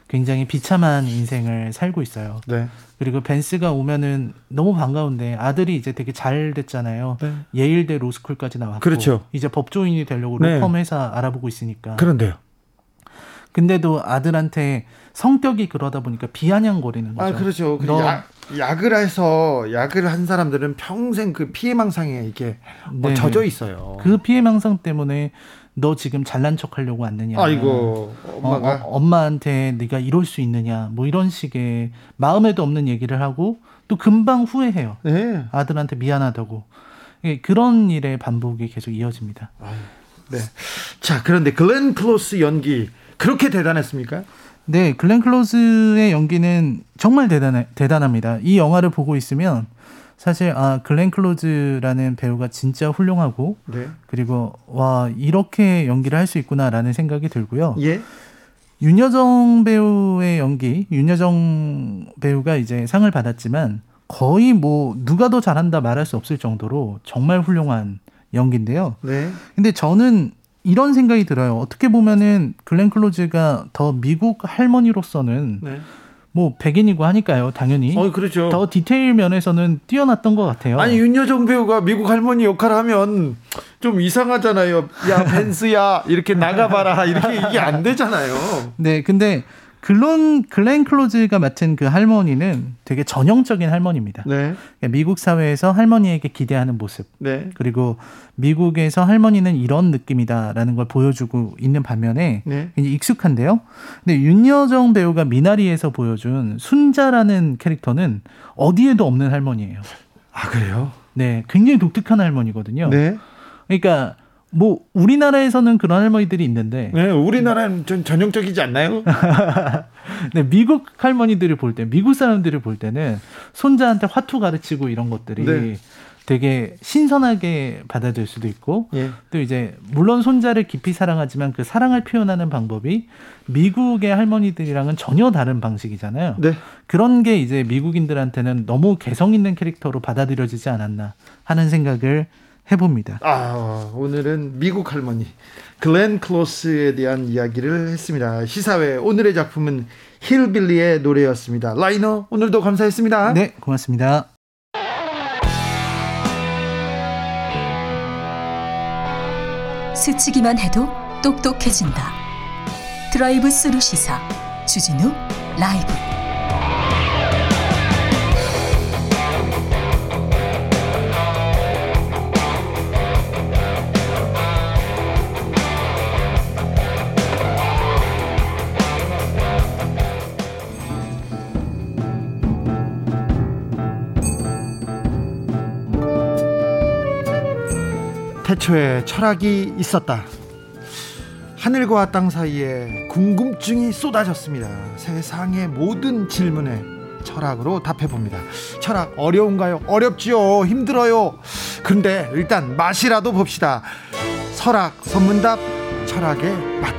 굉장히 비참한 인생을 살고 있어요. 네. 그리고 벤스가 오면은 너무 반가운데 아들이 이제 되게 잘 됐잖아요. 네. 예일대 로스쿨까지 나왔고 그렇죠. 이제 법조인이 되려고 네. 로펌 회사 알아보고 있으니까 그런데요. 근데도 아들한테 성격이 그러다 보니까 비아냥거리는 거죠. 아 그렇죠. 그 너- 약, 약을 해서 약을 한 사람들은 평생 그 피해망상에 이게 뭐 네네. 젖어 있어요. 그 피해망상 때문에 너 지금 잘난 척 하려고 왔느냐? 아이고 엄마가 어, 어, 엄마한테 네가 이럴 수 있느냐? 뭐 이런 식의 마음에도 없는 얘기를 하고 또 금방 후회해요. 네. 아들한테 미안하다고. 예, 그런 일의 반복이 계속 이어집니다. 네. 자 그런데 글렌 클로스 연기 그렇게 대단했습니까? 네, 글렌 클로즈의 연기는 정말 대단해, 대단합니다. 이 영화를 보고 있으면 사실 아 글렌 클로즈라는 배우가 진짜 훌륭하고 네. 그리고 와 이렇게 연기를 할 수 있구나라는 생각이 들고요. 예. 윤여정 배우의 연기, 윤여정 배우가 이제 상을 받았지만 거의 뭐 누가 더 잘한다 말할 수 없을 정도로 정말 훌륭한 연기인데요. 네. 근데 저는 이런 생각이 들어요. 어떻게 보면은 글렌 클로즈가 더 미국 할머니로서는 네. 뭐 백인이고 하니까요, 당연히. 어 그렇죠. 더 디테일 면에서는 뛰어났던 것 같아요. 아니 윤여정 배우가 미국 할머니 역할 하면 좀 이상하잖아요. 야 [LAUGHS] 벤스야 이렇게 나가봐라 이렇게 이게 안 되잖아요. 네, 근데 글론 글렌 클로즈가 맡은 그 할머니는 되게 전형적인 할머니입니다. 네, 그러니까 미국 사회에서 할머니에게 기대하는 모습, 네, 그리고 미국에서 할머니는 이런 느낌이다라는 걸 보여주고 있는 반면에 네. 굉장히 익숙한데요. 근데 윤여정 배우가 미나리에서 보여준 순자라는 캐릭터는 어디에도 없는 할머니예요. 아 그래요? 네, 굉장히 독특한 할머니거든요. 네, 그러니까 뭐 우리나라에서는 그런 할머니들이 있는데 네. 우리나라는 좀 전형적이지 않나요? [LAUGHS] 네, 미국 할머니들을 볼 때, 미국 사람들을 볼 때는 손자한테 화투 가르치고 이런 것들이 네. 되게 신선하게 받아들일 수도 있고, 예. 또 이제 물론 손자를 깊이 사랑하지만 그 사랑을 표현하는 방법이 미국의 할머니들이랑은 전혀 다른 방식이잖아요. 네. 그런 게 이제 미국인들한테는 너무 개성 있는 캐릭터로 받아들여지지 않았나 하는 생각을 해봅니다. 아 오늘은 미국 할머니 글렌 클로스에 대한 이야기를 했습니다. 시사회 오늘의 작품은 힐빌리의 노래였습니다. 라이너 오늘도 감사했습니다. 네, 고맙습니다. 스치기만 해도 똑똑해진다. 드라이브 스루 시사 주진우 라이브. 태초에 철학이 있었다. 하늘과 땅 사이에 궁금증이 쏟아졌습니다. 세상의 모든 질문에 철학으로 답해봅니다. 철학 어려운가요? 어렵지요. 힘들어요. 근데 일단 맛이라도 봅시다. 설학 선문답 철학의 맛.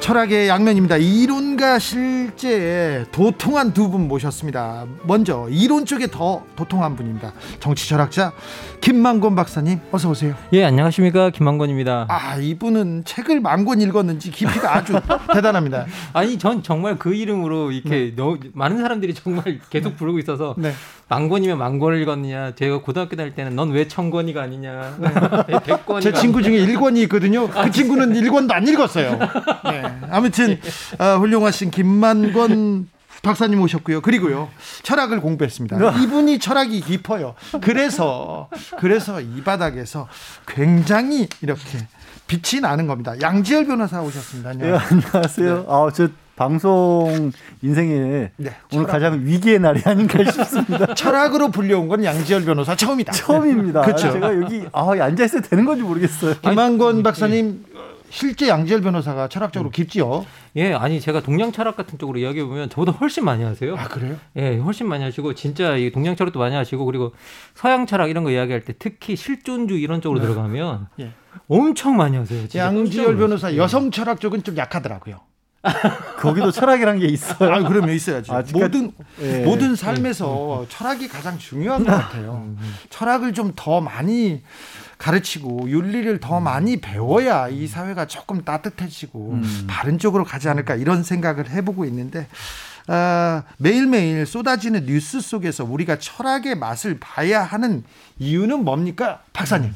철학의 양면입니다. 이론과 실 제에 도통한 두 분 모셨습니다. 먼저 이론 쪽에 더 도통한 분입니다. 정치 철학자 김만곤 박사님 어서 오세요. 예, 안녕하십니까. 김만권입니다. 아 이분은 책을 만 권 읽었는지 깊이가 아주 [LAUGHS] 대단합니다. 아니, 전 정말 그 이름으로 이렇게 너무 많은 사람들이 정말 계속 부르고 있어서 네. 만권이면 만권을 읽었느냐. 제가 고등학교 다닐 때는 넌 왜 천권이가 아니냐. 백권이가 제 친구 중에 1권이 있거든요. 그 친구는 1권도 안 읽었어요. 네. 아무튼 어, 훌륭하신 김만권 박사님 오셨고요. 그리고요. 철학을 공부했습니다. 이분이 철학이 깊어요. 그래서 그래서 이 바닥에서 굉장히 이렇게 빛이 나는 겁니다. 양지열 변호사 오셨습니다. 네, 안녕하세요. 안녕하세요. 아, 저 방송 인생에 네, 오늘. 가장 위기의 날이 아닌가 싶습니다. [LAUGHS] 철학으로 불려온 건 양지열 변호사 처음이다. 처음입니다. 그렇죠. 제가 여기 아, 앉아 있어도 되는 건지 모르겠어요. 김만권 박사님 실제 양지열 변호사가 철학적으로 깊지요. 예, 아니 제가 동양 철학 같은 쪽으로 이야기해 보면 저보다 훨씬 많이 하세요. 아 그래요? 예, 훨씬 많이 하시고 진짜 이 동양 철학도 많이 하시고 그리고 서양 철학 이런 거 이야기할 때 특히 실존주의 이런 쪽으로 들어가면 예. 엄청 많이 하세요. 양지열 변호사. 여성 철학 쪽은 좀 약하더라고요. 거기도 철학이란 게 있어요. 아, 그러면 있어야지. 아, 그러니까- 모든 예. 모든 삶에서 철학이 가장 중요한 것 같아요. 철학을 좀 더 많이 가르치고 윤리를 더 많이 배워야 이 사회가 조금 따뜻해지고 바른 쪽으로 가지 않을까 이런 생각을 해보고 있는데 아, 매일매일 쏟아지는 뉴스 속에서 우리가 철학의 맛을 봐야 하는 이유는 뭡니까, 박사님?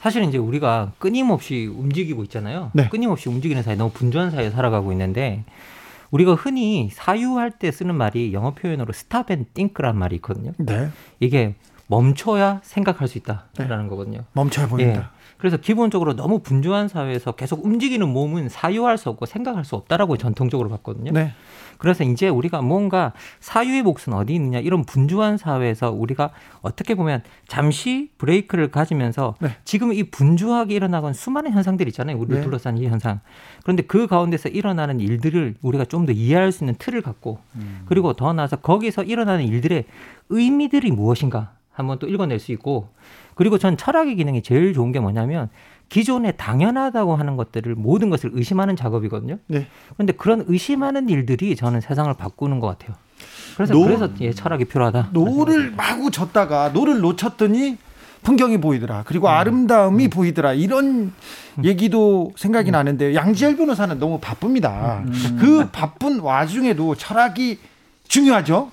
사실은 이제 우리가 끊임없이 움직이고 있잖아요. 네. 끊임없이 움직이는 사회, 너무 분주한 사회에 살아가고 있는데 우리가 흔히 사유할 때 쓰는 말이 영어 표현으로 stop and think란 말이 있거든요. 네. 이게 멈춰야 생각할 수 있다라는 거거든요. 멈춰야 보인다. 그래서 기본적으로 너무 분주한 사회에서 계속 움직이는 몸은 사유할 수 없고 생각할 수 없다라고 전통적으로 봤거든요. 네. 그래서 이제 우리가 뭔가 사유의 몫은 어디 있느냐 이런 분주한 사회에서 우리가 어떻게 보면 잠시 브레이크를 가지면서 네. 지금 이 분주하게 일어나는 수많은 현상들이 있잖아요. 우리를 네. 둘러싼 이 현상. 그런데 그 가운데서 일어나는 일들을 우리가 좀 더 이해할 수 있는 틀을 갖고 그리고 더 나아서 거기서 일어나는 일들의 의미들이 무엇인가 한번 또 읽어낼 수 있고 그리고 전 철학의 기능이 제일 좋은 게 뭐냐면 기존에 당연하다고 하는 것들을 모든 것을 의심하는 작업이거든요. 네. 그런데 그런 의심하는 일들이 저는 세상을 바꾸는 것 같아요. 그래서 노- 그래서 예, 철학이 필요하다. 노를 마구 저었다가 노를 놓쳤더니 풍경이 보이더라. 그리고 아름다움이 보이더라. 이런 얘기도 생각이 나는데 양지열 변호사는 너무 바쁩니다. 그 바쁜 와중에도 철학이 중요하죠.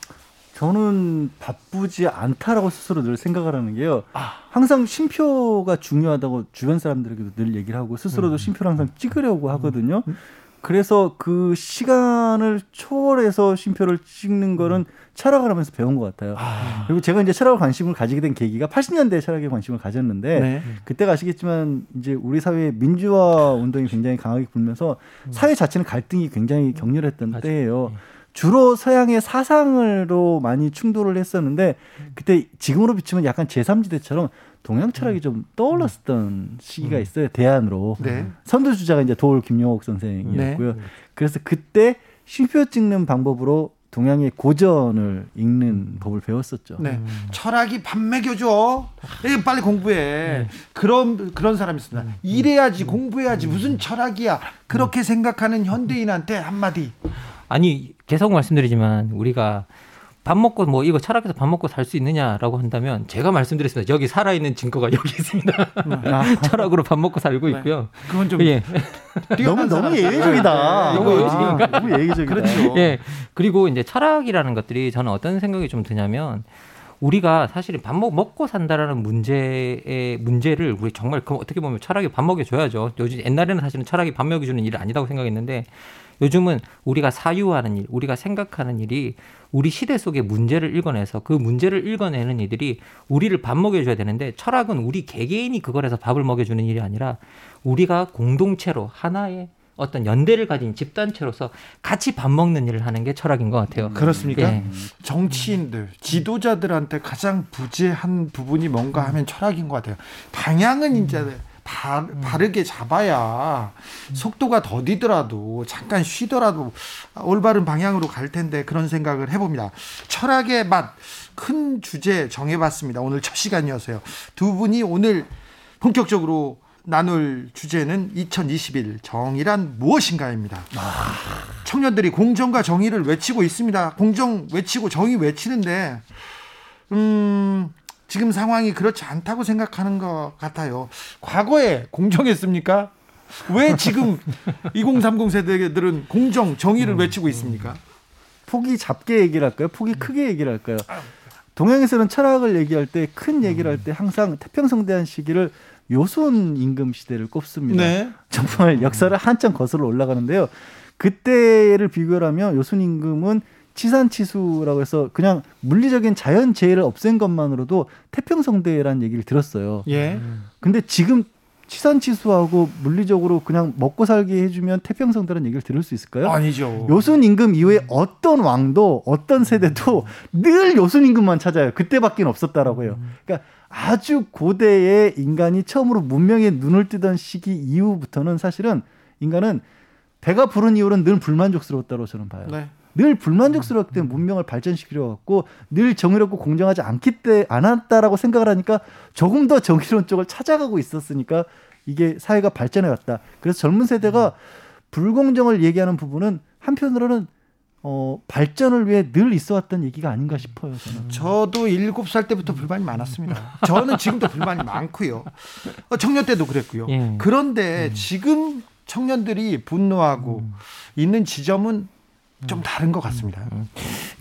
저는 바쁘지 않다라고 스스로 늘 생각을 하는 게요. 항상 쉼표가 중요하다고 주변 사람들에게도 늘 얘기를 하고 스스로도 쉼표를 항상 찍으려고 하거든요. 그래서 그 시간을 초월해서 쉼표를 찍는 거는 철학을 하면서 배운 것 같아요. 그리고 제가 이제 철학을 관심을 가지게 된 계기가 80년대에 철학에 관심을 가졌는데 네. 그때가 아시겠지만 이제 우리 사회에 민주화 운동이 굉장히 강하게 불면서 사회 자체는 갈등이 굉장히 격렬했던 맞아요. 때예요. 네. 주로 서양의 사상으로 많이 충돌을 했었는데 그때 지금으로 비추면 약간 제3지대처럼 동양 철학이 좀 떠올랐었던 시기가 있어요. 대안으로. 네. 선두 주자가 이제 도울 김용옥 선생이었고요. 그래서 그때 쉼표 찍는 방법으로 동양의 고전을 읽는 법을 배웠었죠. 네. 철학이 밥 먹여줘. 에 빨리 공부해. 그런 그런 사람이 있습니다. 일해야지 공부해야지 무슨 철학이야. 그렇게 생각하는 현대인한테 한마디. 아니 계속 말씀드리지만 우리가 밥 먹고 뭐 이거 철학에서 밥 먹고 살 수 있느냐라고 한다면 제가 말씀드렸습니다. 여기 살아 있는 증거가 [LAUGHS] 여기 있습니다. 철학으로 밥 먹고 살고 있고요. 그건 좀 예. 너무 너무. 예외적이다. 네, 너무 아, 너무 예외적이다. 그렇죠. 예. 그리고 이제 철학이라는 것들이 저는 어떤 생각이 좀 드냐면 우리가 사실은 밥 먹, 먹고 산다라는 문제의 문제를 우리 정말 그 어떻게 보면 철학이 밥 먹여 줘야죠. 요즘 옛날에는 사실은 철학이 밥 먹여 주는 일이 아니다고 생각했는데 요즘은 우리가 사유하는 일, 우리가 생각하는 일이 우리 시대 속의 문제를 읽어내서 그 문제를 읽어내는 이들이 우리를 밥 먹여줘야 되는데 철학은 우리 개개인이 그걸 해서 밥을 먹여주는 일이 아니라 우리가 공동체로 하나의 어떤 연대를 가진 집단체로서 같이 밥 먹는 일을 하는 게 철학인 것 같아요. 그렇습니까? 예. 정치인들, 지도자들한테 가장 부재한 부분이 뭔가 하면 철학인 것 같아요. 방향은 이제 바, 바르게 잡아야 속도가 더디더라도 잠깐 쉬더라도 올바른 방향으로 갈 텐데 그런 생각을 해봅니다. 철학의 맛 큰 주제 정해봤습니다. 오늘 첫 시간이어서요. 두 분이 오늘 본격적으로 나눌 주제는 2021 정의란 무엇인가입니다. 청년들이 공정과 정의를 외치고 있습니다. 공정 외치고 정의 외치는데, 음, 지금 상황이 그렇지 않다고 생각하는 것 같아요. 과거에 공정했습니까? 왜 지금 [LAUGHS] 2030 세대들은 공정, 정의를 외치고 있습니까? 폭이 작게 얘기를 할까요? 폭이 크게 얘기를 할까요? 동양에서는 철학을 얘기할 때 큰 얘기를 할 때 항상 태평성대한 시기를 요손 임금 시대를 꼽습니다. 네. 정말 역사를 한참 거슬러 올라가는데요. 그때를 비교를 하면 요손 임금은 치산치수라고 해서 그냥 물리적인 자연 재해를 없앤 것만으로도 태평성대라는 얘기를 들었어요. 예. 근데 지금 치산치수하고 물리적으로 그냥 먹고 살게 해주면 태평성대라는 얘기를 들을 수 있을까요? 아니죠. 요순 임금 이후에 어떤 왕도 어떤 세대도 늘 요순 임금만 찾아요. 그때밖에 없었다라고 해요. 그러니까 아주 고대의 인간이 처음으로 문명에 눈을 뜨던 시기 이후부터는 사실은 인간은 배가 부른 이후로는 늘 불만족스러웠다고 저는 봐요. 네. 늘 불만족스럽기 때문에 문명을 발전시키려고 했고 늘 정의롭고 공정하지 않기 때 않았다라고 생각을 하니까 조금 더 정의로운 쪽을 찾아가고 있었으니까 이게 사회가 발전해 왔다. 그래서 젊은 세대가 불공정을 얘기하는 부분은 한편으로는 어, 발전을 위해 늘 있어 왔던 얘기가 아닌가 싶어요. 저는. 저도 일곱 살 때부터 불만이 많았습니다. 저는 지금도 불만이 많고요. 어, 청년 때도 그랬고요. 예. 그런데 지금 청년들이 분노하고 있는 지점은 좀 다른 것 같습니다.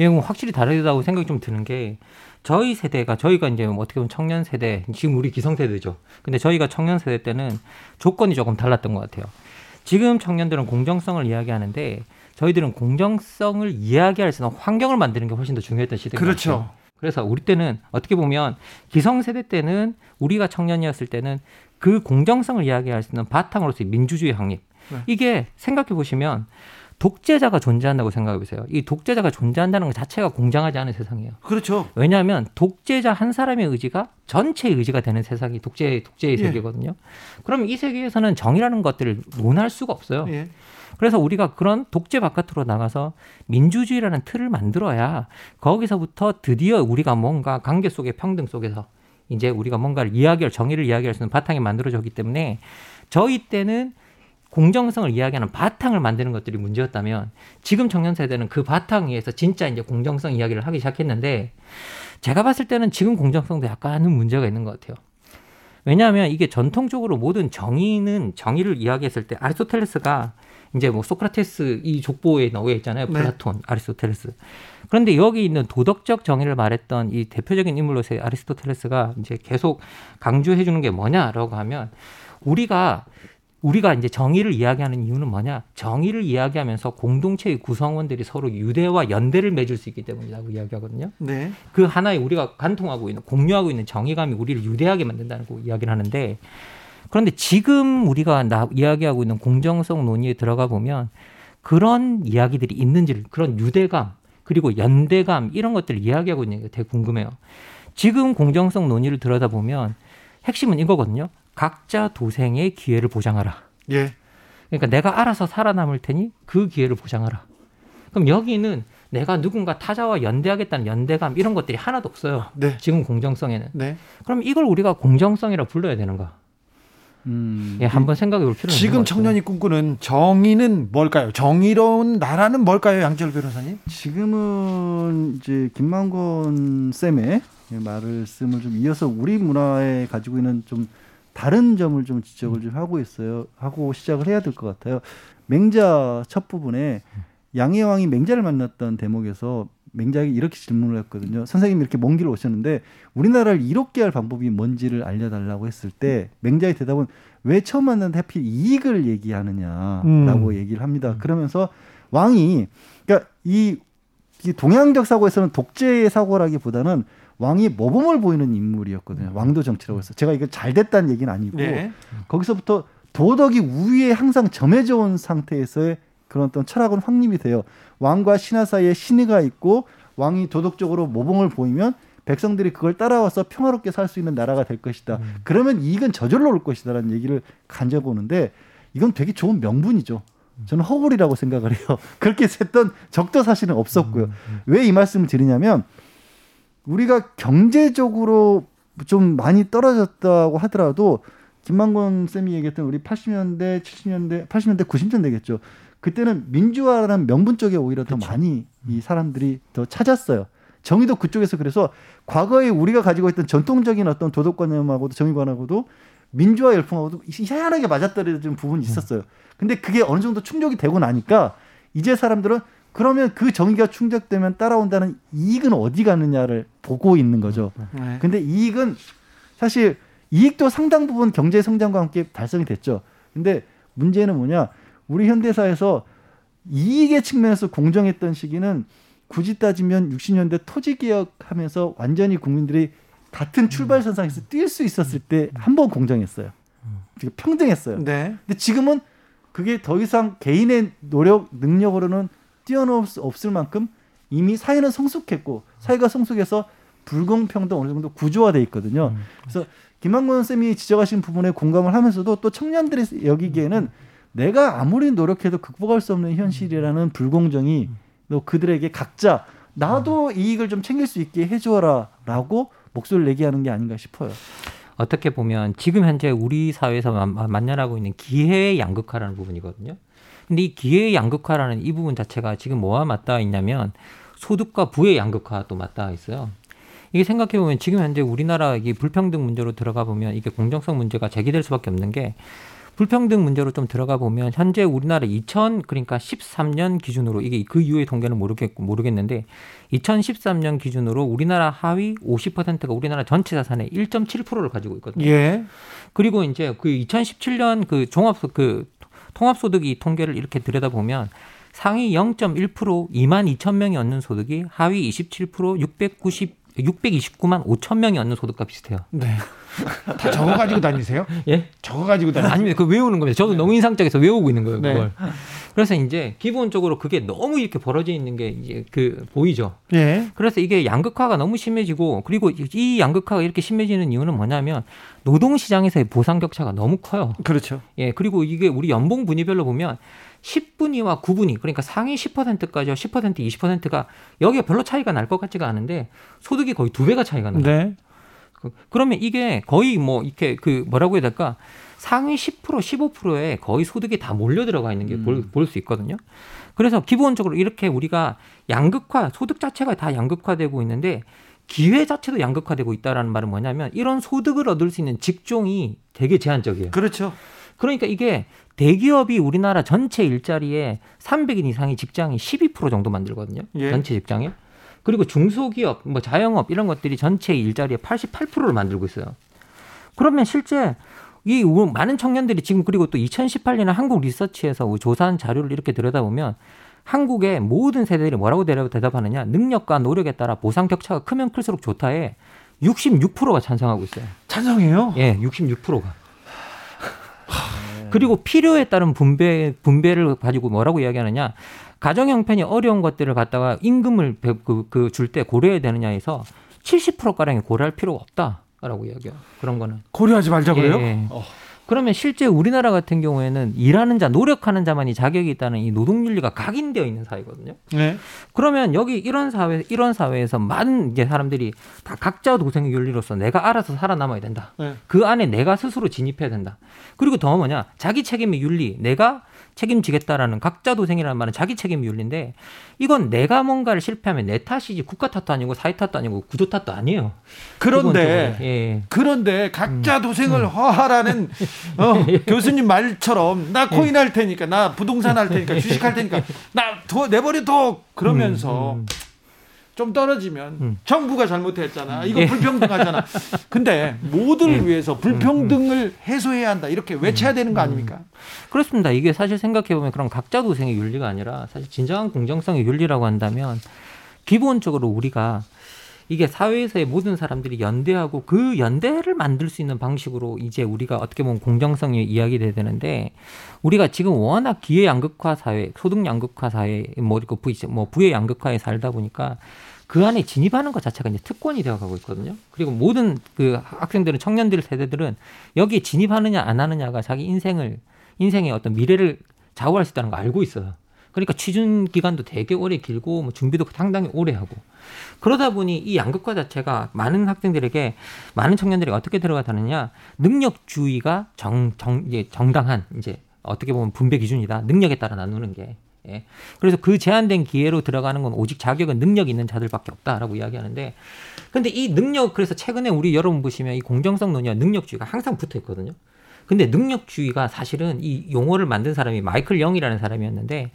예, 뭐 확실히 다르다고 생각이 좀 드는 게 저희 세대가 저희가 이제 뭐 어떻게 보면 청년 세대 지금 우리 기성 세대죠. 근데 저희가 청년 세대 때는 조건이 조금 달랐던 것 같아요. 지금 청년들은 공정성을 이야기하는데 저희들은 공정성을 이야기할 수 있는 환경을 만드는 게 훨씬 더 중요했던 시대인 것 그렇죠. 같아요. 그래서 우리 때는 어떻게 보면 기성 세대 때는 우리가 청년이었을 때는 그 공정성을 이야기할 수 있는 바탕으로서의 민주주의 확립. 네. 이게 생각해 보시면 독재자가 존재한다고 생각해 보세요. 이 독재자가 존재한다는 것 자체가 공정하지 않은 세상이에요. 그렇죠. 왜냐하면 독재자 한 사람의 의지가 전체의 의지가 되는 세상이 독재 독재의 예. 세계거든요. 그럼 이 세계에서는 정의라는 것들을 논할 수가 없어요. 예. 그래서 우리가 그런 독재 바깥으로 나가서 민주주의라는 틀을 만들어야 거기서부터 드디어 우리가 뭔가 관계 속의 평등 속에서 이제 우리가 뭔가를 이야기할 정의를 이야기할 수 있는 바탕이 만들어졌기 때문에 저희 때는 공정성을 이야기하는 바탕을 만드는 것들이 문제였다면 지금 청년 세대는 그 바탕 위에서 진짜 이제 공정성 이야기를 하기 시작했는데 제가 봤을 때는 지금 공정성도 약간은 문제가 있는 것 같아요. 왜냐하면 이게 전통적으로 모든 정의는 정의를 이야기했을 때 아리스토텔레스가 이제 뭐 소크라테스 이 족보에 나와 있잖아요. 네. 플라톤, 아리스토텔레스. 그런데 여기 있는 도덕적 정의를 말했던 이 대표적인 인물로서의 아리스토텔레스가 이제 계속 강조해 주는 게 뭐냐라고 하면 우리가 우리가 이제 정의를 이야기하는 이유는 뭐냐? 정의를 이야기하면서 공동체의 구성원들이 서로 유대와 연대를 맺을 수 있기 때문이라고 이야기하거든요. 네. 그 하나의 우리가 관통하고 있는 공유하고 있는 정의감이 우리를 유대하게 만든다고 이야기를 하는데 그런데 지금 우리가 나, 이야기하고 있는 공정성 논의에 들어가 보면 그런 이야기들이 있는지를 그런 유대감 그리고 연대감 이런 것들을 이야기하고 있는 게 되게 궁금해요. 지금 공정성 논의를 들여다보면 핵심은 이거거든요. 각자 도생의 기회를 보장하라. 예. 그러니까 내가 알아서 살아남을 테니 그 기회를 보장하라. 그럼 여기는 내가 누군가 타자와 연대하겠다는 연대감 이런 것들이 하나도 없어요. 네. 지금 공정성에는. 네. 그럼 이걸 우리가 공정성이라 불러야 되는가? 음, 예, 한번 생각해 볼 필요는 지금. 청년이 꿈꾸는 정의는 뭘까요? 정의로운 나라는 뭘까요? 양지열 변호사님? 지금은 이제 김만곤 쌤의 말씀을 좀 이어서 우리 문화에 가지고 있는 좀 다른 점을 좀 지적을 좀 하고 있어요. 하고 시작을 해야 될 것 같아요. 맹자 첫 부분에 양의 왕이 맹자를 만났던 대목에서 맹자에게 이렇게 질문을 했거든요. 선생님이 이렇게 먼 길을 오셨는데 우리나라를 이롭게 할 방법이 뭔지를 알려달라고 했을 때 맹자의 대답은 왜 처음 만났는데 하필 이익을 얘기하느냐라고 음. 얘기를 합니다. 그러면서 왕이 그러니까 이, 이 동양적 사고에서는 독재의 사고라기보다는 왕이 모범을 보이는 인물이었거든요. 왕도 정치라고 해서 제가 이거 잘 됐다는 얘기는 아니고 네. 거기서부터 도덕이 우위에 항상 점해져 온 상태에서의 그런 어떤 철학은 확립이 돼요. 왕과 신하 사이에 신의가 있고 왕이 도덕적으로 모범을 보이면 백성들이 그걸 따라와서 평화롭게 살 수 있는 나라가 될 것이다. 그러면 이익은 저절로 올 것이다라는 얘기를 간접보는데 이건 되게 좋은 명분이죠. 저는 허구리라고 생각을 해요. [LAUGHS] 그렇게 했던 적도 사실은 없었고요. 왜이 말씀을 드리냐면 우리가 경제적으로 좀 많이 떨어졌다고 하더라도 김만곤 쌤이 얘기했던 우리 80년대, 70년대, 80년대, 90년대겠죠. 그때는 민주화라는 명분 쪽에 오히려 더 많이 이 사람들이 더 찾았어요. 정의도 그쪽에서 그래서 과거에 우리가 가지고 있던 전통적인 어떤 도덕관념하고도 정의관하고도 민주화 열풍하고도 희한하게 맞아떨어지는 부분이 있었어요. 근데 그게 어느 정도 충족이 되고 나니까 이제 사람들은 그러면 그 정의가 충족되면 따라온다는 이익은 어디 가느냐를 보고 있는 거죠. 네. 근데 이익은 사실 이익도 상당 부분 경제 성장과 함께 달성이 됐죠. 근데 문제는 뭐냐? 우리 현대사에서 이익의 측면에서 공정했던 시기는 굳이 따지면 60년대 토지 개혁하면서 완전히 국민들이 같은 출발선상에서 뛸 수 있었을 때 한 번 공정했어요. 되게 평등했어요. 네. 근데 지금은 그게 더 이상 개인의 노력 능력으로는 뛰어넘을 수 없을 만큼 이미 사회는 성숙했고 사회가 성숙해서 불공평도 어느 정도 구조화돼 있거든요. 그래서 김한권 쌤이 지적하신 부분에 공감을 하면서도 또 청년들이 여기기에는 내가 아무리 노력해도 극복할 수 없는 현실이라는 불공정이 또 그들에게 각자 나도 이익을 좀 챙길 수 있게 해줘라라고 목소리를 내게 하는 게 아닌가 싶어요. 어떻게 보면 지금 현재 우리 사회에서 만연하고 있는 기회의 양극화라는 부분이거든요. 근데 이 기회의 양극화라는 이 부분 자체가 지금 뭐와 맞닿아 있냐면 소득과 부의 양극화도 맞닿아 있어요. 이게 생각해 보면 지금 현재 우리나라 이 불평등 문제로 들어가 보면 이게 공정성 문제가 제기될 수밖에 없는 게 불평등 문제로 좀 들어가 보면 현재 우리나라 2000 그러니까 13년 기준으로 이게 그 이후의 통계는 모르겠고 모르겠는데 2013년 기준으로 우리나라 하위 50%가 우리나라 전체 자산의 1.7%를 가지고 있거든요. 예. 그리고 이제 그 2017년 그 종합 그 통합소득이 통계를 이렇게 들여다보면 상위 0.1% 2만 2천 명이 얻는 소득이 하위 27% 690 629만 5천 명이 얻는 소득과 비슷해요. 네. 다 적어 가지고 다니세요? 예? 적어 가지고 다니. 아닙니다. 그 외우는 겁니다. 저도 너무 인상적이어서 외우고 있는 거예요. 네. 그걸. 그래서 이제 기본적으로 그게 너무 이렇게 벌어져 있는 게 이제 그 보이죠. 예. 그래서 이게 양극화가 너무 심해지고 그리고 이 양극화가 이렇게 심해지는 이유는 뭐냐면 노동 시장에서의 보상 격차가 너무 커요. 그렇죠. 예, 그리고 이게 우리 연봉 분위별로 보면 10분위와 9분위, 그러니까 상위 10%까지와 10%, 20%가 여기에 별로 차이가 날 것 같지가 않은데 소득이 거의 두 배가 차이가 나요. 네. 그- 그러면 이게 거의 뭐 이렇게 그 뭐라고 해야 될까? 상위 10% 15%에 거의 소득이 다 몰려 들어가 있는 게 볼수 있거든요. 그래서 기본적으로 이렇게 우리가 양극화, 소득 자체가 다 양극화되고 있는데 기회 자체도 양극화되고 있다라는 말은 뭐냐면 이런 소득을 얻을 수 있는 직종이 되게 제한적이에요. 그렇죠. 그러니까 이게 대기업이 우리나라 전체 일자리에 300인 이상의 직장이 12% 정도 만들거든요. 예. 전체 직장에. 그리고 중소기업, 뭐 자영업 이런 것들이 전체 일자리의 88%를 만들고 있어요. 그러면 실제 이 우- 많은 청년들이 지금 그리고 또 2018년에 한국 리서치에서 조사한 자료를 이렇게 들여다보면 한국의 모든 세대들이 뭐라고 대답- 대답하느냐 능력과 노력에 따라 보상 격차가 크면 클수록 좋다에 66%가 찬성하고 있어요. 찬성해요. 예, 66%가. 그리고 필요에 따른 분배 분배를 가지고 뭐라고 이야기하느냐? 가정 형편이 어려운 것들을 갖다가 임금을 그줄 때 고려해야 되느냐에서 70% 가량이 고려할 필요가 없다 라고 이야기해요. 그런 거는. 고려하지 말자고요. 예. 그러면 실제 우리나라 같은 경우에는 일하는 자, 노력하는 자만이 자격이 있다는 이 노동 윤리가 각인되어 있는 사회거든요. 네. 그러면 여기 이런 사회 이런 사회에서 많은 이제 사람들이 다 각자 도생의 윤리로서 내가 알아서 살아남아야 된다. 네. 그 안에 내가 스스로 진입해야 된다. 그리고 더 뭐냐 자기 책임의 윤리, 내가 책임지겠다라는 각자 도생이라는 말은 자기 책임 윤리인데 이건 내가 뭔가를 실패하면 내 탓이지 국가 탓도 아니고 사회 탓도 아니고 구조 탓도 아니에요. 그런데. 예. 그런데 각자 도생을 허하라는 어, [LAUGHS] 교수님 말처럼 나 코인 할 테니까 나 부동산 할 테니까 주식 할 테니까 나 도, 내버려 둬 그러면서 음, 음. 좀 떨어지면 음. 정부가 잘못했잖아 이거 예. 불평등하잖아 [LAUGHS] 근데 모두를 예. 위해서 불평등을 해소해야 한다 이렇게 외쳐야 되는 거 아닙니까 그렇습니다. 이게 사실 생각해 보면 그런 각자 도생의 윤리가 아니라 사실 진정한 공정성의 윤리라고 한다면 기본적으로 우리가 이게 사회에서의 모든 사람들이 연대하고 그 연대를 만들 수 있는 방식으로 이제 우리가 어떻게 보면 공정성이 이야기돼야 되는데 우리가 지금 워낙 기회 양극화 사회, 소득 양극화 사회, 뭐, 그 부, 뭐 부의 양극화에 살다 보니까 그 안에 진입하는 것 자체가 이제 특권이 되어가고 있거든요. 그리고 모든 그 학생들은 청년들 세대들은 여기에 진입하느냐 안 하느냐가 자기 인생을 인생의 어떤 미래를 좌우할 수 있다는 거 알고 있어요. 그러니까 취준 기간도 되게 오래 길고 뭐 준비도 상당히 오래 하고 그러다 보니 이 양극화 자체가 많은 학생들에게 많은 청년들이 어떻게 들어가다느냐 능력주의가 정, 정 이제 정당한 이제 어떻게 보면 분배 기준이다 능력에 따라 나누는 게 예. 그래서 그 제한된 기회로 들어가는 건 오직 자격은 능력 있는 자들밖에 없다라고 이야기하는데 근데 이 능력 그래서 최근에 우리 여러분 보시면 이 공정성 논의와 능력주의가 항상 붙어 있거든요. 근데 능력주의가 사실은 이 용어를 만든 사람이 마이클 영이라는 사람이었는데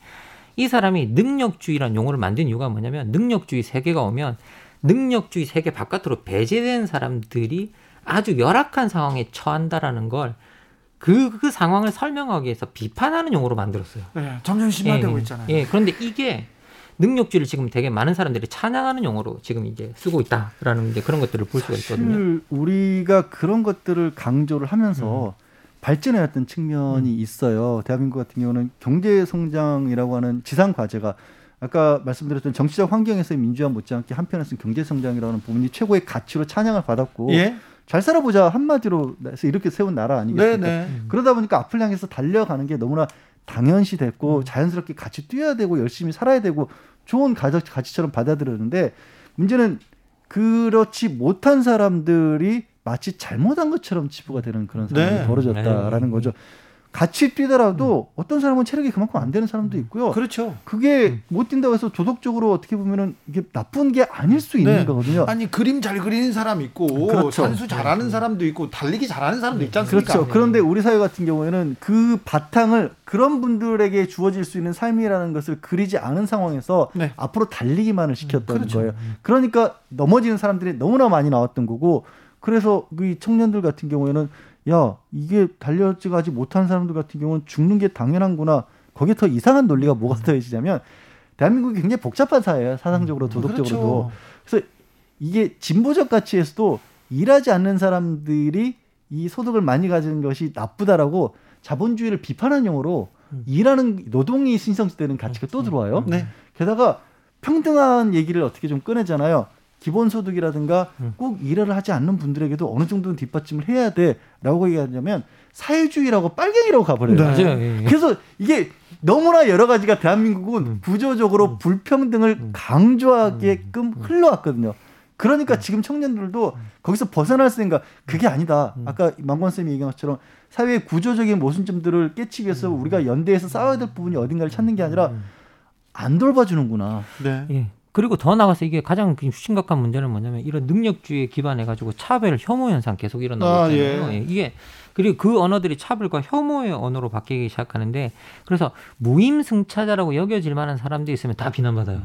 이 사람이 능력주의라는 용어를 만든 이유가 뭐냐면 능력주의 세계가 오면 능력주의 세계 바깥으로 배제된 사람들이 아주 열악한 상황에 처한다라는 걸 그, 그 상황을 설명하기 위해서 비판하는 용어로 만들었어요. 네, 점점 심화되고 예, 있잖아요 예, 그런데 이게 능력주의를 지금 되게 많은 사람들이 찬양하는 용어로 지금 이제 쓰고 있다라는 이제 그런 것들을 볼 수가 있거든요. 사실 우리가 그런 것들을 강조를 하면서 발전해왔던 측면이 있어요. 대한민국 같은 경우는 경제 성장이라고 하는 지상 과제가 아까 말씀드렸던 정치적 환경에서의 민주화 못지않게 한편에서는 경제 성장이라는 부분이 최고의 가치로 찬양을 받았고 예 잘 살아보자 한마디로 해서 이렇게 세운 나라 아니겠습니까? 네네 그러다 보니까 앞을 향해서 달려가는 게 너무나 당연시 됐고 음. 자연스럽게 같이 뛰어야 되고 열심히 살아야 되고 좋은 가치, 가치처럼 받아들였는데 문제는 그렇지 못한 사람들이 마치 잘못한 것처럼 치부가 되는 그런 상황이 네. 벌어졌다라는 네. 거죠. 같이 뛰더라도 어떤 사람은 체력이 그만큼 안 되는 사람도 있고요. 그렇죠. 그게 못 뛴다고 해서 도덕적으로 어떻게 보면은 이게 나쁜 게 아닐 수 있는 네. 거거든요. 아니 그림 잘 그리는 사람 있고 그렇죠. 산수 잘하는 사람도 있고 달리기 잘하는 사람도 있지 않습니까? 그렇죠. 그런데 우리 사회 같은 경우에는 그 바탕을 그런 분들에게 주어질 수 있는 삶이라는 것을 그리지 않은 상황에서 네. 앞으로 달리기만을 시켰던 그렇죠. 거예요. 그러니까 넘어지는 사람들이 너무나 많이 나왔던 거고 그래서 그 청년들 같은 경우에는 야 이게 달려가지 못하는 사람들 같은 경우는 죽는 게 당연한구나. 거기에 더 이상한 논리가 뭐가 더해지냐면 대한민국이 굉장히 복잡한 사회예요. 사상적으로 도덕적으로도. 그렇죠. 그래서 이게 진보적 가치에서도 일하지 않는 사람들이 이 소득을 많이 가지는 것이 나쁘다라고 자본주의를 비판한 용어로 일하는 노동이 신성시되는 가치가 또 들어와요. 네. 게다가 평등한 얘기를 어떻게 좀 꺼내잖아요. 기본소득이라든가 꼭 일을 하지 않는 분들에게도 어느 정도는 뒷받침을 해야 돼라고 얘기하냐면 사회주의라고 빨갱이라고 가버려요. 네. 맞아요. 예, 예. 그래서 이게 너무나 여러 가지가 대한민국은 구조적으로 불평등을 강조하게끔 흘러왔거든요. 그러니까 지금 청년들도 거기서 벗어날 생각 그게 아니다. 아까 망권 쌤이 얘기한 것처럼 사회의 구조적인 모순점들을 깨치기 위해서 우리가 연대해서 싸워야 될 부분이 어딘가를 찾는 게 아니라 안 돌봐주는구나. 네. 예. 그리고 더 나가서 이게 가장 심각한 문제는 뭐냐면 이런 능력주의에 기반해 가지고 차별 혐오 현상 계속 일어나고 아, 있잖아요. 예. 예. 이게 그리고 그 언어들이 차별과 혐오의 언어로 바뀌기 시작하는데 그래서 무임승차자라고 여겨질 만한 사람들이 있으면 다 비난받아요.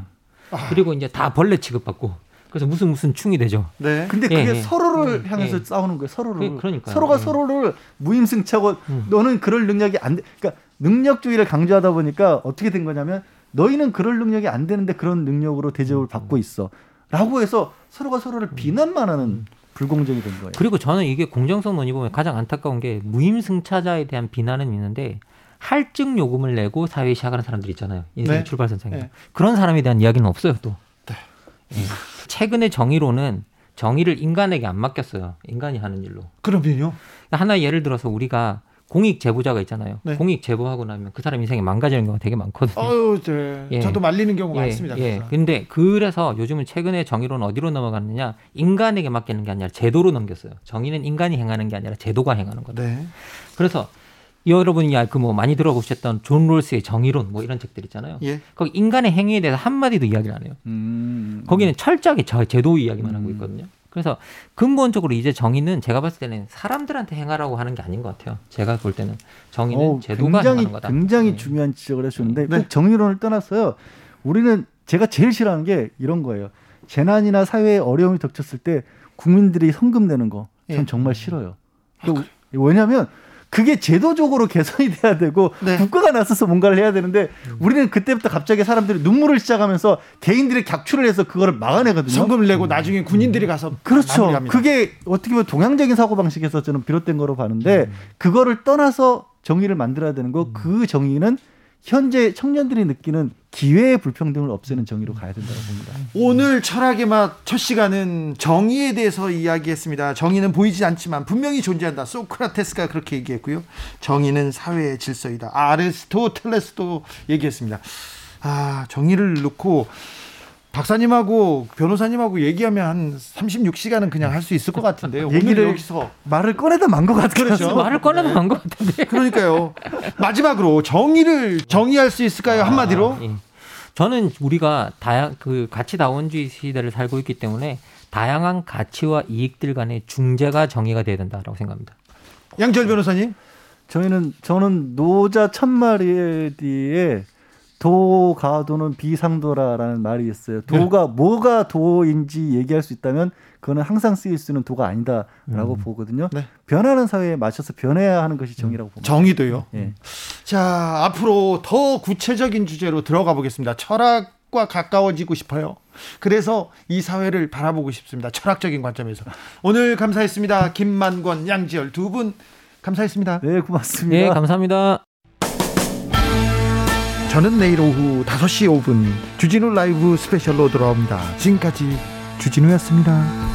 그리고 이제 다 벌레 취급받고 그래서 무슨 무슨 충이 되죠. 네. 근데 예, 그게 예. 서로를 음, 향해서 예. 싸우는 거예요. 서로를. 그- 그러니까요. 서로가 예. 서로를 무임승차고 음. 너는 그럴 능력이 안 돼. 그러니까 능력주의를 강조하다 보니까 어떻게 된 거냐면 너희는 그럴 능력이 안 되는데 그런 능력으로 대접을 받고 있어. 라고 해서 서로가 서로를 비난만 하는 불공정이 된 거예요. 그리고 저는 이게 공정성 논의 보면 가장 안타까운 게 무임승차자에 대한 비난은 있는데 할증 요금을 내고 사회에 시작하는 사람들 있잖아요. 인생 네. 출발선상에. 네. 그런 사람에 대한 이야기는 없어요, 또. 예. 최근의 정의론은 정의를 인간에게 안 맡겼어요. 인간이 하는 일로. 그러면요. 하나 예를 들어서 우리가 공익 제보자가 있잖아요. 네. 공익 제보하고 나면 그 사람 인생이 망가지는 경우가 되게 많거든요. 어유, 네. 예. 저도 말리는 경우가 예, 많습니다. 예. 그래서. 근데 그래서 요즘은 최근에 정의론은 어디로 넘어갔느냐? 인간에게 맡기는 게 아니라 제도로 넘겼어요. 정의는 인간이 행하는 게 아니라 제도가 행하는 거다. 네. 그래서 여러분이 그 뭐 많이 들어보셨던 존 롤스의 정의론 뭐 이런 책들 있잖아요. 예. 거기 인간의 행위에 대해서 한 마디도 이야기를 안 해요. 음. 거기는 철저하게 저- 제도 이야기만 하고 있거든요. 그래서 근본적으로 이제 정의는 제가 봤을 때는 사람들한테 행하라고 하는 게 아닌 것 같아요. 제가 볼 때는 정의는 어, 제도가 굉장히 행하는 거다. 굉장히 네. 중요한 지적을 해주는데 네. 꼭 정의론을 떠나서요. 우리는 제가 제일 싫어하는 게 이런 거예요. 재난이나 사회에 어려움이 닥쳤을 때 국민들이 성금 내는 거, 전 예. 정말 싫어요. 그- 왜냐하면 그게 제도적으로 개선이 돼야 되고 네. 국가가 나서서 뭔가를 해야 되는데 우리는 그때부터 갑자기 사람들이 눈물을 시작하면서 개인들이 격추를 해서 그거를 막아내거든요. 성금을 내고 나중에 군인들이 가서 그렇죠. 마무리합니다. 그게 어떻게 보면 동양적인 사고 방식에서 저는 비롯된 거로 봤는데 음. 그거를 떠나서 정의를 만들어야 되는 거 그 정의는 현재 청년들이 느끼는 기회의 불평등을 없애는 정의로 가야 된다고 봅니다. 오늘 철학의 맛 첫 시간은 정의에 대해서 이야기했습니다. 정의는 보이지 않지만 분명히 존재한다. 소크라테스가 그렇게 얘기했고요. 정의는 사회의 질서이다. 아리스토텔레스도 얘기했습니다. 아, 정의를 놓고 박사님하고 변호사님하고 얘기하면 한 36시간은 그냥 할 수 있을 것 같은데요. 얘기를 여기서 말을 꺼내다 만 것 같아요. 그렇죠. 말을 꺼내면 안것 같은데. 그러니까요. 마지막으로 정의를 정의할 수 있을까요? 한마디로? 예. 저는 우리가 다양 그 가치 다원주의 시대를 살고 있기 때문에 다양한 가치와 이익들 간의 중재가 정의가 돼야 된다라고 생각합니다. 양철 변호사님. 저희는 저는 노자 천 마리 뒤에 도가도는 비상도라라는 말이 있어요. 도가 뭐가 도인지 얘기할 수 있다면 그거는 항상 쓰일 수 있는 도가 아니다라고 보거든요. 네. 변하는 사회에 맞춰서 변해야 하는 것이 정의라고 봅니다. 정의도요. 예. 자, 앞으로 더 구체적인 주제로 들어가 보겠습니다. 철학과 가까워지고 싶어요. 그래서 이 사회를 바라보고 싶습니다. 철학적인 관점에서. 오늘 감사했습니다. 김만권, 양지열 두 분 감사했습니다. 네, 고맙습니다. 예, 감사합니다. 저는 내일 오후 5시 5분 주진우 라이브 스페셜로 돌아옵니다. 지금까지 주진우였습니다.